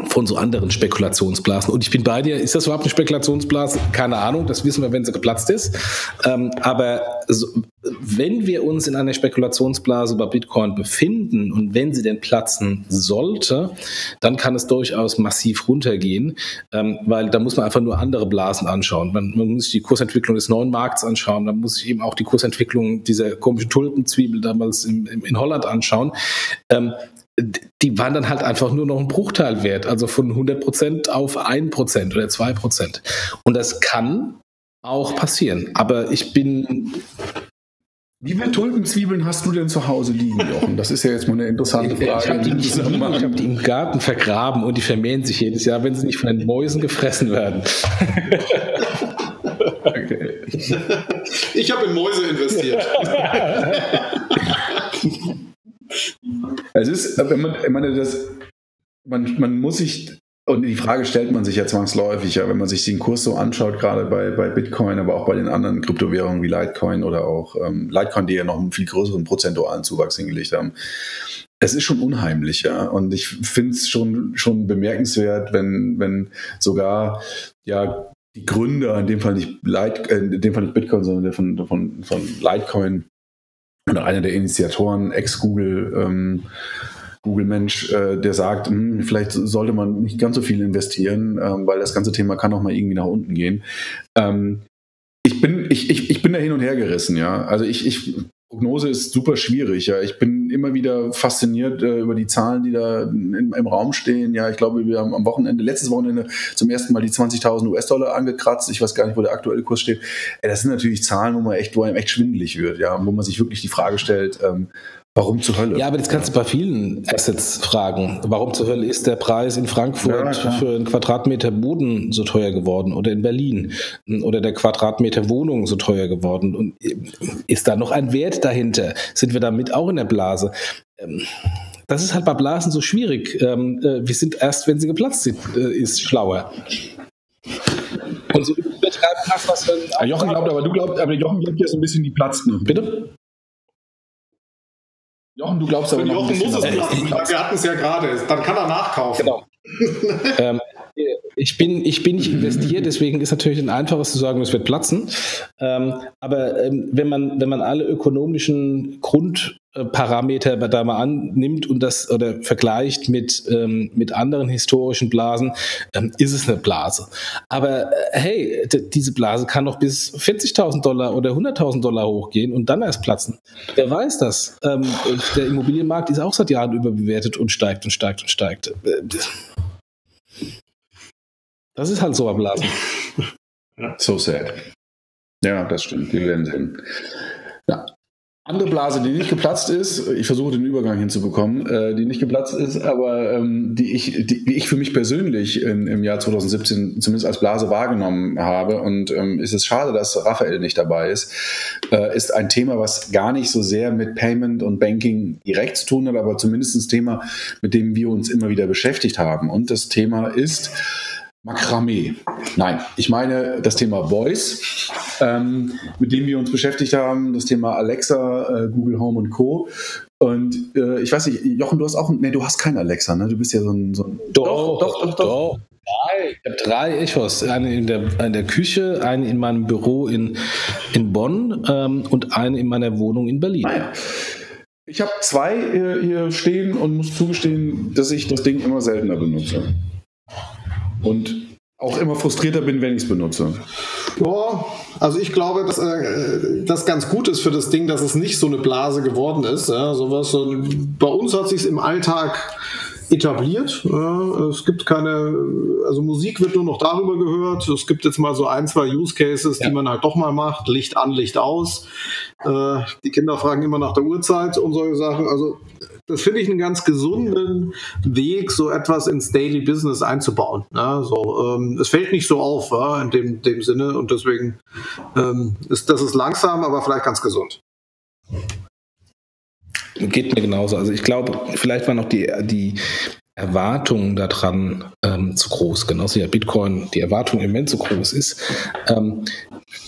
Speaker 2: von so anderen Spekulationsblasen. Und ich bin bei dir, ist das überhaupt eine Spekulationsblase? Keine Ahnung, das wissen wir, wenn sie geplatzt ist. Ähm, aber so, wenn wir uns in einer Spekulationsblase bei Bitcoin befinden und wenn sie denn platzen sollte, dann kann es durchaus massiv runtergehen, ähm, weil da muss man einfach nur andere Blasen anschauen. Man, man, muss sich die Kursentwicklung des neuen Markts anschauen, dann muss sich eben auch die Kursentwicklung dieser komischen Tulpenzwiebel damals in, in Holland anschauen. Ähm, die waren dann halt einfach nur noch ein Bruchteil wert, also von 100% auf 1% oder 2%. Und das kann auch passieren. Aber ich bin.
Speaker 1: Wie viele Tulpenzwiebeln hast du denn zu Hause liegen, Jochen? Das ist ja jetzt mal eine interessante Frage.
Speaker 2: Ich habe die, hab die, im Garten vergraben und die vermehren sich jedes Jahr, wenn sie nicht von den Mäusen gefressen werden.
Speaker 3: okay. Ich habe in Mäuse investiert.
Speaker 1: Es ist, man, ich meine, das, man, man muss sich, und die Frage stellt man sich ja zwangsläufig, ja, wenn man sich den Kurs so anschaut, gerade bei, bei Bitcoin, aber auch bei den anderen Kryptowährungen wie Litecoin oder auch ähm, Litecoin, die ja noch einen viel größeren prozentualen Zuwachs hingelegt haben. Es ist schon unheimlich, ja. Und ich finde es schon, schon bemerkenswert, wenn, wenn sogar ja, die Gründer, in dem Fall nicht Lite, äh, in dem Fall nicht Bitcoin, sondern der von, von, von Litecoin, oder einer der Initiatoren, Ex-Google, ähm, Google-Mensch, äh, der sagt, hm, vielleicht sollte man nicht ganz so viel investieren, ähm, weil das ganze Thema kann auch mal irgendwie nach unten gehen. Ähm, ich bin, ich, ich, ich bin da hin und her gerissen, ja. Also ich, ich Prognose ist super schwierig. Ja, ich bin immer wieder fasziniert äh, über die Zahlen, die da in, im Raum stehen. Ja, ich glaube, wir haben am Wochenende, letztes Wochenende zum ersten Mal die 20.000 US-Dollar angekratzt. Ich weiß gar nicht, wo der aktuelle Kurs steht. Ey, das sind natürlich Zahlen, wo man echt, wo einem echt schwindelig wird. Ja, wo man sich wirklich die Frage stellt, ähm, Warum zur Hölle?
Speaker 2: Ja, aber das kannst du bei vielen Assets fragen. Warum zur Hölle ist der Preis in Frankfurt ja, für einen Quadratmeter Boden so teuer geworden oder in Berlin oder der Quadratmeter Wohnung so teuer geworden? Und ist da noch ein Wert dahinter? Sind wir damit auch in der Blase? Ähm, das ist halt bei Blasen so schwierig. Ähm, äh, wir sind erst, wenn sie geplatzt sind, äh, ist schlauer.
Speaker 1: Und so betreiben hast, was dann. Jochen glaubt, aber du glaubst, aber Jochen glaubt ja so ein bisschen, die platzt noch.
Speaker 2: Bitte?
Speaker 1: Jochen, du glaubst aber noch
Speaker 3: Jochen muss es platzen. Wir hatten es ja gerade. Dann kann er nachkaufen. Genau.
Speaker 2: ähm, ich bin, ich bin nicht investiert, deswegen ist natürlich ein einfaches zu sagen, es wird platzen. Ähm, aber ähm, wenn, man, wenn man alle ökonomischen Grundparameter da mal annimmt und das oder vergleicht mit, ähm, mit anderen historischen Blasen, ähm, ist es eine Blase. Aber äh, hey, diese Blase kann doch bis 40.000 Dollar oder 100.000 Dollar hochgehen und dann erst platzen. Wer weiß das? Ähm, der Immobilienmarkt ist auch seit Jahren überbewertet und steigt und steigt und steigt. Äh, das ist halt so am Blasen.
Speaker 1: so sad. Ja, das stimmt. Wir werden sehen. Andere Blase, die nicht geplatzt ist, ich versuche den Übergang hinzubekommen, äh, die nicht geplatzt ist, aber ähm, die, ich, die, die ich für mich persönlich in, im Jahr 2017 zumindest als Blase wahrgenommen habe und ähm, ist es schade, dass Raphael nicht dabei ist, äh, ist ein Thema, was gar nicht so sehr mit Payment und Banking direkt zu tun hat, aber zumindest ein Thema, mit dem wir uns immer wieder beschäftigt haben. Und das Thema ist, Makramee. Nein, ich meine das Thema Voice, ähm, mit dem wir uns beschäftigt haben, das Thema Alexa, äh, Google Home und Co. Und äh, ich weiß nicht, Jochen, du hast auch, nee, du hast kein Alexa, ne? Du bist ja so ein, so ein
Speaker 2: doch, doch, doch, doch. doch. Drei. Ich habe drei Echos. Eine in der, in der Küche, eine in meinem Büro in, in Bonn ähm, und eine in meiner Wohnung in Berlin. Ah, ja.
Speaker 1: Ich habe zwei äh, hier stehen und muss zugestehen, dass ich das Ding immer seltener benutze und auch immer frustrierter bin, wenn ich es benutze.
Speaker 3: Ja, also ich glaube, dass äh, das ganz gut ist für das Ding, dass es nicht so eine Blase geworden ist. Ja, sowas, so, bei uns hat sich im Alltag etabliert. es gibt keine, also Musik wird nur noch darüber gehört. Es gibt jetzt mal so ein, zwei Use Cases, ja. die man halt doch mal macht. Licht an, Licht aus. Äh, die Kinder fragen immer nach der Uhrzeit und solche Sachen. Also das finde ich einen ganz gesunden Weg, so etwas ins Daily Business einzubauen. Ja, so, ähm, es fällt nicht so auf ja, in dem, dem Sinne und deswegen ähm, ist das ist langsam, aber vielleicht ganz gesund.
Speaker 2: Geht mir genauso. Also ich glaube, vielleicht war noch die, die Erwartung daran ähm, zu groß, genauso wie Bitcoin die Erwartung im Moment zu groß ist. Ähm,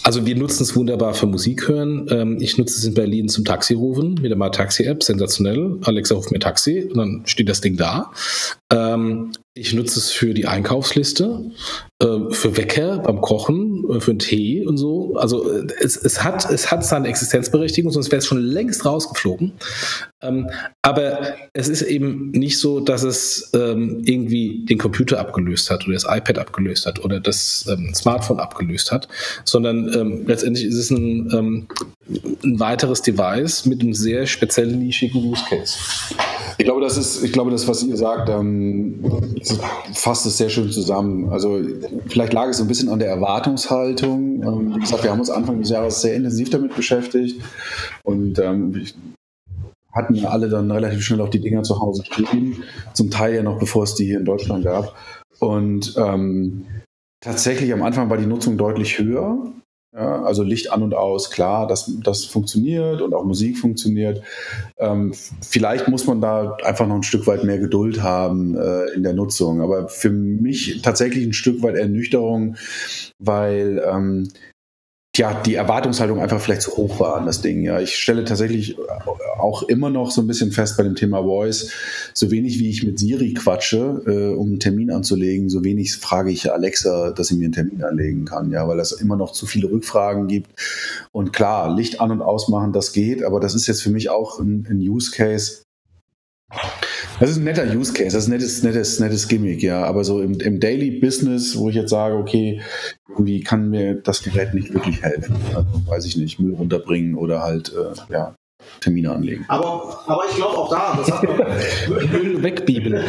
Speaker 2: also wir nutzen es wunderbar für Musik hören. Ähm, ich nutze es in Berlin zum Taxi rufen mit der Taxi-App, sensationell. Alexa ruft mir Taxi und dann steht das Ding da. Ähm, ich nutze es für die Einkaufsliste, äh, für Wecker beim Kochen, äh, für einen Tee und so. Also äh, es, es, hat, es hat seine Existenzberechtigung, sonst wäre es schon längst rausgeflogen. Ähm, aber es ist eben nicht so, dass es ähm, irgendwie den Computer abgelöst hat oder das iPad abgelöst hat oder das ähm, Smartphone abgelöst hat, sondern ähm, letztendlich ist es ein, ähm, ein weiteres Device mit einem sehr speziellen, nischigen Use Case.
Speaker 1: Ich glaube, das ist, ich glaube, das, was ihr sagt, ähm, fasst es sehr schön zusammen. Also vielleicht lag es so ein bisschen an der Erwartungshaltung. Ähm, wie gesagt, wir haben uns Anfang des Jahres sehr intensiv damit beschäftigt und ähm, hatten alle dann relativ schnell auch die Dinger zu Hause stehen. Zum Teil ja noch, bevor es die hier in Deutschland gab. Und ähm, tatsächlich am Anfang war die Nutzung deutlich höher. Ja, also Licht an und aus, klar, das, das funktioniert und auch Musik funktioniert. Ähm, vielleicht muss man da einfach noch ein Stück weit mehr Geduld haben äh, in der Nutzung. Aber für mich tatsächlich ein Stück weit Ernüchterung, weil ähm, ja, die Erwartungshaltung einfach vielleicht zu hoch war an das Ding. Ja, ich stelle tatsächlich auch immer noch so ein bisschen fest bei dem Thema Voice, so wenig wie ich mit Siri quatsche, äh, um einen Termin anzulegen, so wenig frage ich Alexa, dass sie mir einen Termin anlegen kann, ja, weil es immer noch zu viele Rückfragen gibt. Und klar, Licht an und ausmachen, das geht, aber das ist jetzt für mich auch ein, ein Use Case, das ist ein netter Use Case, das ist ein nettes, nettes, nettes Gimmick, ja. Aber so im, im Daily Business, wo ich jetzt sage, okay, irgendwie kann mir das Gerät nicht wirklich helfen. Also, weiß ich nicht, Müll runterbringen oder halt, äh, ja, Termine anlegen.
Speaker 3: Aber, aber ich glaube auch da, das hat man
Speaker 2: Müll wegbibeln.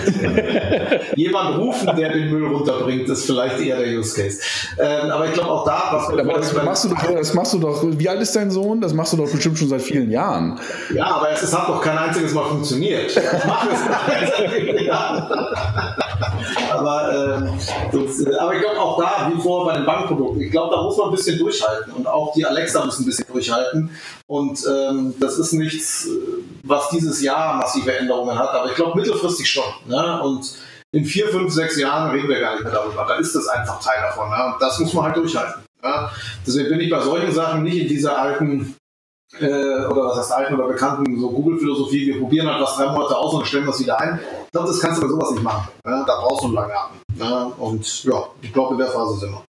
Speaker 3: Jemand rufen, der den Müll runterbringt, ist vielleicht eher der Use Case. Ähm, aber ich glaube auch da, was
Speaker 1: aber das machst, du doch, das machst du doch. Wie alt ist dein Sohn? Das machst du doch bestimmt schon seit vielen Jahren.
Speaker 3: Ja, aber es hat doch kein einziges Mal funktioniert. Ich mache es aber, ähm, das, aber ich glaube auch da, wie vorher bei den Bankprodukten, ich glaube, da muss man ein bisschen durchhalten und auch die Alexa muss ein bisschen durchhalten. Und ähm, das ist nichts, was dieses Jahr massive Änderungen hat, aber ich glaube mittelfristig schon. Ne? Und in vier, fünf, sechs Jahren reden wir gar nicht mehr darüber. Da ist das einfach Teil davon. Ne? Und das muss man halt durchhalten. Ne? Deswegen bin ich bei solchen Sachen nicht in dieser alten äh, oder was heißt alten oder bekannten so Google-Philosophie, wir probieren halt was drei Monate aus und stellen was wieder ein. Ich glaube, das kannst du bei sowas nicht machen. Ne? Da brauchst du einen langen Atem. Ne? Und ja, ich glaube, in der Phase sind wir.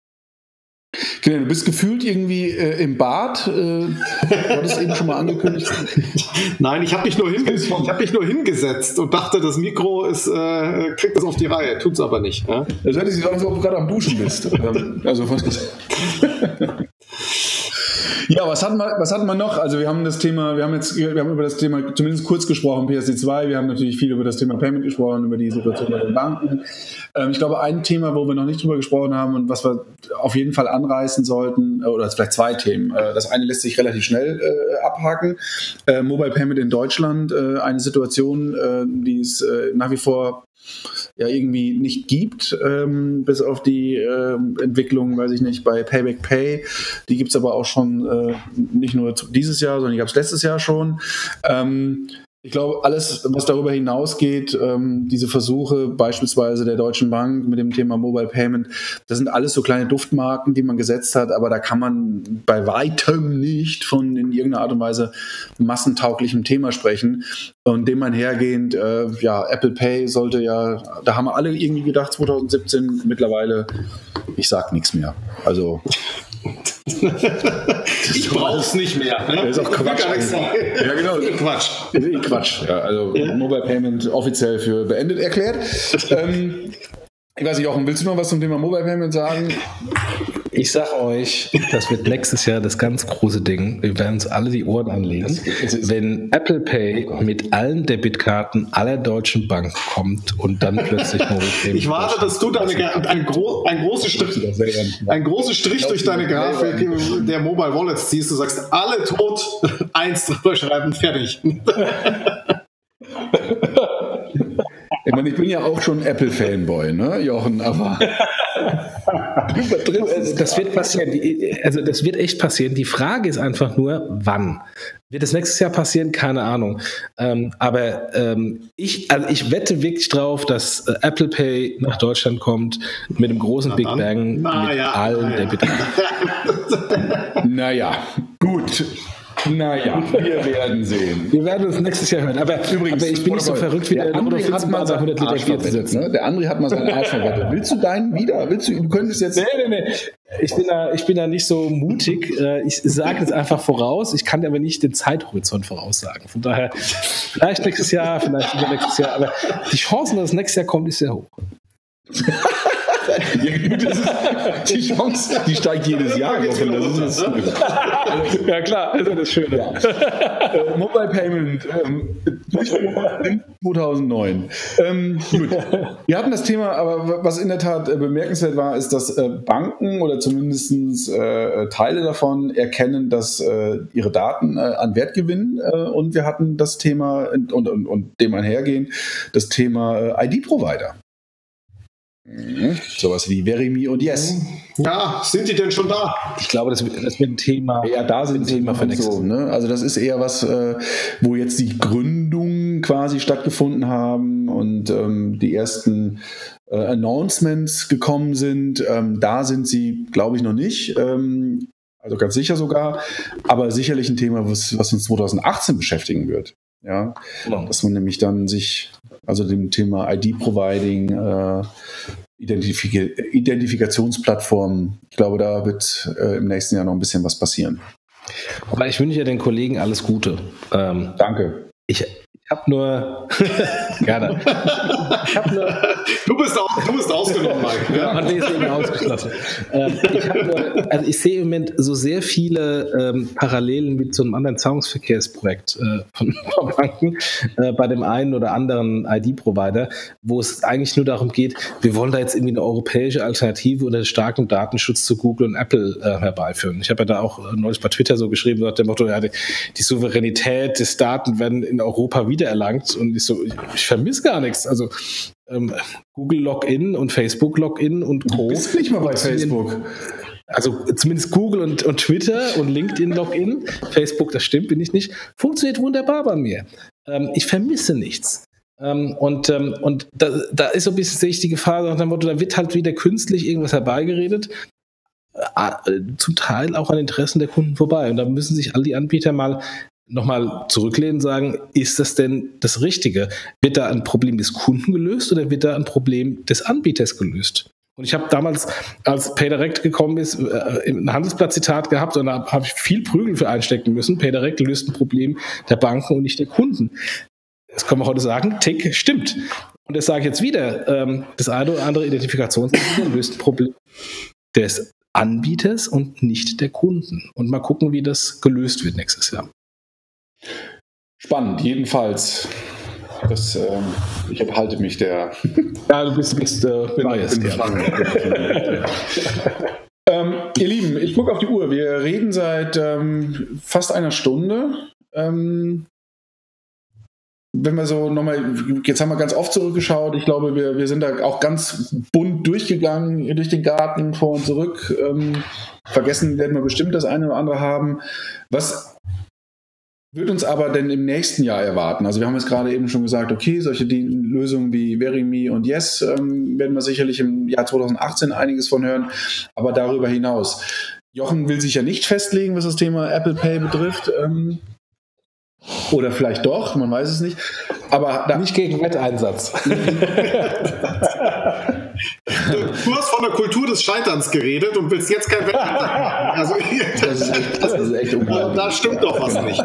Speaker 1: Genau, du bist gefühlt irgendwie äh, im Bad. Äh, du hattest eben schon mal angekündigt.
Speaker 3: Nein, ich habe mich, nur hab mich nur hingesetzt und dachte, das Mikro ist, äh, kriegt das auf die Reihe. Tut es aber nicht. Ja?
Speaker 1: Das hört sich an, als ob du gerade am Duschen bist. also, was Ja, was hatten, wir, was hatten wir noch? Also wir haben das Thema, wir haben jetzt, wir haben über das Thema zumindest kurz gesprochen, PSD2, wir haben natürlich viel über das Thema Payment gesprochen, über die Situation bei den Banken. Ähm, ich glaube, ein Thema, wo wir noch nicht drüber gesprochen haben und was wir auf jeden Fall anreißen sollten, äh, oder vielleicht zwei Themen. Äh, das eine lässt sich relativ schnell äh, abhaken. Äh, Mobile Payment in Deutschland, äh, eine Situation, äh, die es nach wie vor ja irgendwie nicht gibt, ähm, bis auf die äh, Entwicklung, weiß ich nicht, bei Payback Pay. Die gibt es aber auch schon äh, nicht nur dieses Jahr, sondern die gab es letztes Jahr schon. Ähm, ich glaube, alles, was darüber hinausgeht, ähm, diese Versuche beispielsweise der Deutschen Bank mit dem Thema Mobile Payment, das sind alles so kleine Duftmarken, die man gesetzt hat, aber da kann man bei weitem nicht von in irgendeiner Art und Weise massentauglichem Thema sprechen. Und dem einhergehend, äh, ja, Apple Pay sollte ja, da haben wir alle irgendwie gedacht, 2017, mittlerweile, ich sag nichts mehr. Also
Speaker 3: ich brauch's nicht mehr.
Speaker 1: Ne? Das ist auch Quatsch. Ja, genau. Quatsch. Eh Quatsch. Ja, also ja. Mobile Payment offiziell für beendet erklärt. ähm, ich weiß nicht, Jochen, willst du noch was zum Thema Mobile Payment sagen?
Speaker 2: Ich sag euch, das wird nächstes Jahr das ganz große Ding. Wir werden uns alle die Ohren anlegen, wenn Apple Pay mit allen Debitkarten aller deutschen Banken kommt und dann plötzlich
Speaker 3: Ich warte, dass du deine, ein, gro ein großes Strich, ein großes Strich durch deine Grafik der Mobile Wallets ziehst. Du sagst, alle tot, eins drüber schreiben, fertig.
Speaker 1: Ich meine, ich bin ja auch schon Apple-Fanboy, ne, Jochen, aber.
Speaker 2: Das wird passieren. Also, das wird echt passieren. Die Frage ist einfach nur, wann. Wird es nächstes Jahr passieren? Keine Ahnung. Ähm, aber ähm, ich, also ich wette wirklich drauf, dass äh, Apple Pay nach Deutschland kommt mit einem großen Big Bang
Speaker 3: Na,
Speaker 2: mit
Speaker 3: ja,
Speaker 2: allen
Speaker 3: na,
Speaker 2: der
Speaker 1: naja, gut. Naja, wir werden sehen.
Speaker 2: Wir werden uns nächstes Jahr hören. Aber übrigens, aber ich bin nicht so verrückt wie
Speaker 1: der,
Speaker 2: der
Speaker 1: André hat mal seinen
Speaker 2: 100 Liter Bier zu setzen.
Speaker 1: ne? Der André hat mal seinen Arsch verwettet. Willst du deinen wieder? Willst du, du könntest jetzt.
Speaker 2: Nee, nee, nee. Ich bin da, ich bin da nicht so mutig. Äh, Ich sage es einfach voraus. Ich kann aber nicht den Zeithorizont voraussagen. Von daher, vielleicht nächstes Jahr, vielleicht übernächstes Jahr. Aber die Chancen, dass es nächstes Jahr kommt, ist sehr hoch.
Speaker 1: Ja, das die Chance, die steigt jedes Jahr. Das ist es.
Speaker 2: Ja, klar, das ist das Schöne.
Speaker 1: Äh, Mobile Payment ähm, 2009. Ähm, gut. Wir hatten das Thema, aber was in der Tat äh, bemerkenswert war, ist, dass äh, Banken oder zumindest äh, Teile davon erkennen, dass äh, ihre Daten äh, an Wert gewinnen. Und wir hatten das Thema und, und, und dem einhergehen, das Thema ID-Provider. Mhm. Sowas wie Verimi und Yes.
Speaker 3: Ja, sind die denn schon da?
Speaker 2: Ich glaube, das, wird- das wird ein Thema.
Speaker 1: Ja, da sind
Speaker 2: ein Thema für nächstes
Speaker 1: so, ne? Also das ist eher was, äh, wo jetzt die Gründungen quasi stattgefunden haben und ähm, die ersten äh, Announcements gekommen sind. Ähm, da sind sie, glaube ich, noch nicht. Ähm, also ganz sicher sogar. Aber sicherlich ein Thema, was, was uns 2018 beschäftigen wird. Ja,
Speaker 2: Genau.
Speaker 1: dass man nämlich dann sich, also dem Thema ID-Providing, äh, Identifik Identifikationsplattformen, ich glaube, da wird äh, im nächsten Jahr noch ein bisschen was passieren.
Speaker 2: Aber ich wünsche ja den Kollegen alles Gute. Ähm,
Speaker 1: Danke.
Speaker 2: ich ich habe nur. Gerne. Ich habe nur.
Speaker 3: Du bist, au- du bist ausgenommen, Mike.
Speaker 2: Ja. André ist eben ausgeschlossen. ähm, ich, nur, also ich sehe im Moment so sehr viele ähm, Parallelen mit so einem anderen Zahlungsverkehrsprojekt äh, von Banken äh, bei dem einen oder anderen ID-Provider, wo es eigentlich nur darum geht, wir wollen da jetzt irgendwie eine europäische Alternative unter starkem Datenschutz zu Google und Apple äh, herbeiführen. Ich habe ja da auch äh, neulich bei Twitter so geschrieben, nach dem Motto, ja, die, Souveränität des Daten werden in Europa wiedererlangt und ich so, ich vermisse gar nichts. Also ähm, Google Login und Facebook Login und Co.
Speaker 1: Du bist nicht mal bei Facebook.
Speaker 2: Also zumindest Google und, und Twitter und LinkedIn Login. Facebook, das stimmt, bin ich nicht. Funktioniert wunderbar bei mir. Ähm, ich vermisse nichts. Ähm, und ähm, und da, da ist so ein bisschen, sehe ich die Gefahr, nach dem Motto, da wird halt wieder künstlich irgendwas herbeigeredet. Äh, zum Teil auch an Interessen der Kunden vorbei. Und da müssen sich all die Anbieter mal nochmal zurücklehnen und sagen, ist das denn das Richtige? Wird da ein Problem des Kunden gelöst oder wird da ein Problem des Anbieters gelöst? Und ich habe damals, als PayDirect gekommen ist, äh, ein Handelsblatt-Zitat gehabt und da habe ich viel Prügel für einstecken müssen. PayDirect löst ein Problem der Banken und nicht der Kunden. Das können wir heute sagen, Tick stimmt. Und das sage ich jetzt wieder. Ähm, das eine oder andere Identifikationssystem löst ein Problem des Anbieters und nicht der Kunden. Und mal gucken, wie das gelöst wird nächstes Jahr.
Speaker 1: Spannend, jedenfalls. Das, ähm, ich halte mich der
Speaker 2: Ja, du bist, bist äh, biased,
Speaker 1: bin
Speaker 2: ja.
Speaker 1: ähm, ihr Lieben, ich gucke auf die Uhr. Wir reden seit ähm, fast einer Stunde. Ähm, wenn wir so nochmal, jetzt haben wir ganz oft zurückgeschaut. Ich glaube, wir, wir sind da auch ganz bunt durchgegangen, durch den Garten, vor und zurück. Ähm, vergessen werden wir bestimmt das eine oder andere haben. Was wird uns aber denn im nächsten Jahr erwarten? Also wir haben jetzt gerade eben schon gesagt, okay, solche Lösungen wie Verimi und Yes ähm, werden wir sicherlich im Jahr 2018 einiges von hören, aber darüber hinaus. Jochen will sich ja nicht festlegen, was das Thema Apple Pay betrifft. Ähm, oder vielleicht doch, man weiß es nicht. Aber da,
Speaker 2: Nicht gegen Wetteinsatz.
Speaker 3: Du hast von der Kultur des Scheiterns geredet und willst jetzt kein Wetter machen. Also,
Speaker 1: das ist echt, das ist echt
Speaker 3: da,
Speaker 1: unglaublich.
Speaker 3: da stimmt doch was nicht.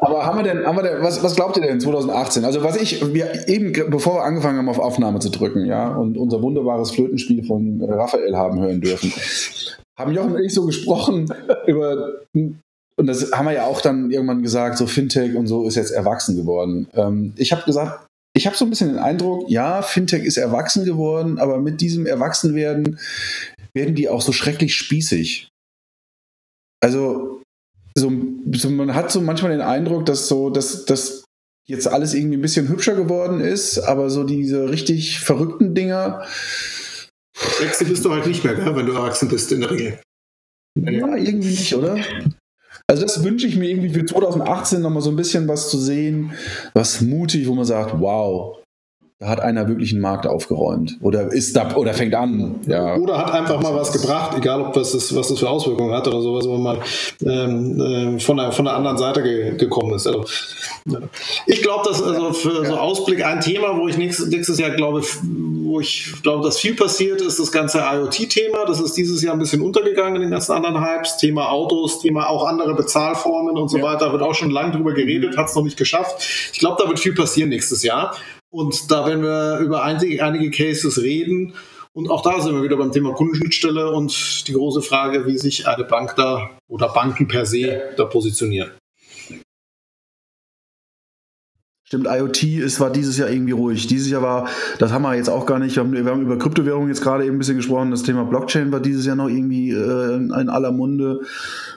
Speaker 1: Aber aber haben wir denn, haben wir denn was, was glaubt ihr denn 2018? Also was ich, wir eben, bevor wir angefangen haben, auf Aufnahme zu drücken, ja, und unser wunderbares Flötenspiel von Raphael haben hören dürfen, haben Jochen und ich so gesprochen über, und das haben wir ja auch dann irgendwann gesagt, so Fintech und so ist jetzt erwachsen geworden. Ähm, ich habe gesagt, ich habe so ein bisschen den Eindruck, ja, Fintech ist erwachsen geworden, aber mit diesem Erwachsenwerden werden die auch so schrecklich spießig. Also, so, so, man hat so manchmal den Eindruck, dass so, dass, dass jetzt alles irgendwie ein bisschen hübscher geworden ist, aber so diese richtig verrückten Dinger.
Speaker 3: Sexy bist du halt nicht mehr, wenn du erwachsen bist in der Regel.
Speaker 1: Ja, irgendwie nicht, oder? Also das wünsche ich mir irgendwie für 2018 nochmal so ein bisschen was zu sehen, was mutig, wo man sagt, wow, da hat einer wirklich einen Markt aufgeräumt oder ist da oder fängt an. Ja.
Speaker 3: Oder hat einfach mal was gebracht, egal ob das ist, was das für Auswirkungen hat oder sowas, wo man ähm, äh, von, der, von der anderen Seite ge gekommen ist. Also. Ich glaube, dass also für so Ausblick ein Thema, wo ich nächstes, nächstes Jahr glaube, wo ich glaube, dass viel passiert, ist das ganze IoT-Thema. Das ist dieses Jahr ein bisschen untergegangen in den ganzen anderen Hypes. Thema Autos, Thema auch andere Bezahlformen und so ja. weiter. Wird auch schon lange drüber geredet, hat es noch nicht geschafft. Ich glaube, da wird viel passieren nächstes Jahr. Und da werden wir über einige, Cases reden. Und auch da sind wir wieder beim Thema Kundenschnittstelle und die große Frage, wie sich eine Bank da oder Banken per se da positionieren.
Speaker 1: Stimmt, IoT ist, war dieses Jahr irgendwie ruhig. Dieses Jahr war, das haben wir jetzt auch gar nicht, wir haben, wir haben über Kryptowährungen jetzt gerade eben ein bisschen gesprochen, das Thema Blockchain war dieses Jahr noch irgendwie äh, in aller Munde.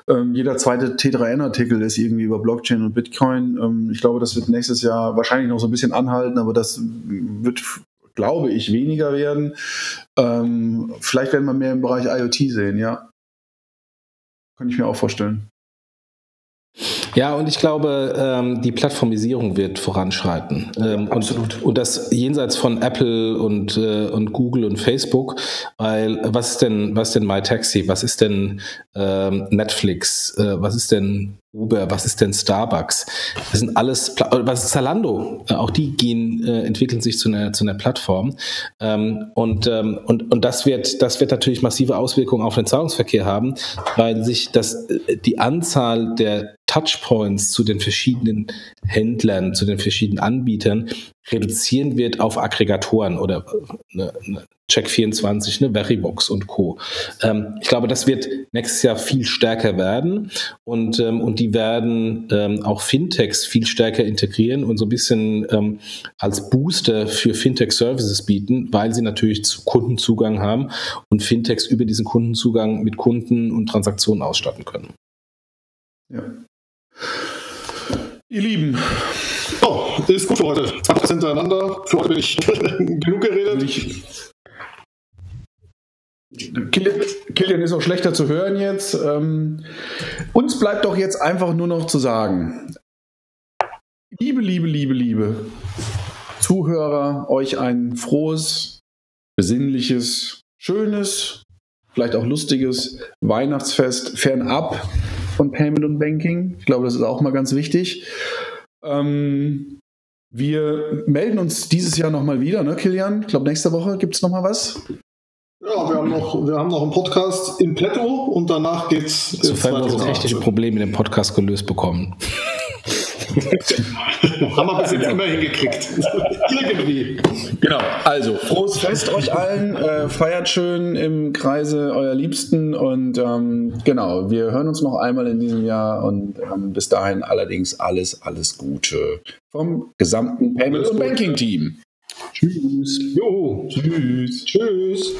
Speaker 1: Ähm, jeder zweite T3N-Artikel ist irgendwie über Blockchain und Bitcoin. Ähm, ich glaube, das wird nächstes Jahr wahrscheinlich noch so ein bisschen anhalten, aber das wird, glaube ich, weniger werden. Ähm, vielleicht werden wir mehr im Bereich IoT sehen, ja. Kann ich mir auch vorstellen.
Speaker 2: Ja, und ich glaube, ähm, die Plattformisierung wird voranschreiten. Ähm, Absolut. Und, und, das jenseits von Apple und, äh, und Google und Facebook, weil was ist denn, was ist denn MyTaxi, was ist denn ähm, Netflix, äh, was ist denn Uber, was ist denn Starbucks? Das sind alles, was ist Zalando? Auch die gehen, äh, entwickeln sich zu einer, zu einer Plattform. Ähm, und, ähm, und, und das wird, das wird natürlich massive Auswirkungen auf den Zahlungsverkehr haben, weil sich das, äh, die Anzahl der Touchpoints zu den verschiedenen Händlern, zu den verschiedenen Anbietern reduzieren wird auf Aggregatoren oder eine, eine Check24, eine Veribox und Co. Ähm, ich glaube, das wird nächstes Jahr viel stärker werden und, ähm, und die werden ähm, auch Fintechs viel stärker integrieren und so ein bisschen ähm, als Booster für Fintech-Services bieten, weil sie natürlich zu Kundenzugang haben und Fintechs über diesen Kundenzugang mit Kunden und Transaktionen ausstatten können.
Speaker 1: Ja. Ihr Lieben,
Speaker 3: Oh, ist gut für heute. 20 hintereinander. Für heute bin ich genug geredet. Ich,
Speaker 1: Kilian ist auch schlechter zu hören jetzt. Ähm, uns bleibt doch jetzt einfach nur noch zu sagen, liebe, liebe, liebe, liebe Zuhörer, euch ein frohes, besinnliches, schönes, vielleicht auch lustiges Weihnachtsfest fernab von Payment und Banking. Ich glaube, das ist auch mal ganz wichtig. Ähm, wir melden uns dieses Jahr nochmal wieder, ne, Kilian? Ich glaube, nächste Woche gibt es nochmal was.
Speaker 3: Ja, wir haben, noch, wir haben noch einen Podcast in petto und danach geht's.
Speaker 2: Sofern wir unsere technische Probleme in dem Podcast gelöst bekommen.
Speaker 3: Haben wir bis jetzt immer hingekriegt. Irgendwie.
Speaker 1: Genau, also frohes Fest euch allen. Äh, feiert schön im Kreise eurer Liebsten und ähm, genau, wir hören uns noch einmal in diesem Jahr und ähm, bis dahin allerdings alles, alles Gute vom gesamten Payment- und Banking-Team.
Speaker 3: Tschüss.
Speaker 1: Jo. Tschüss.
Speaker 3: Tschüss.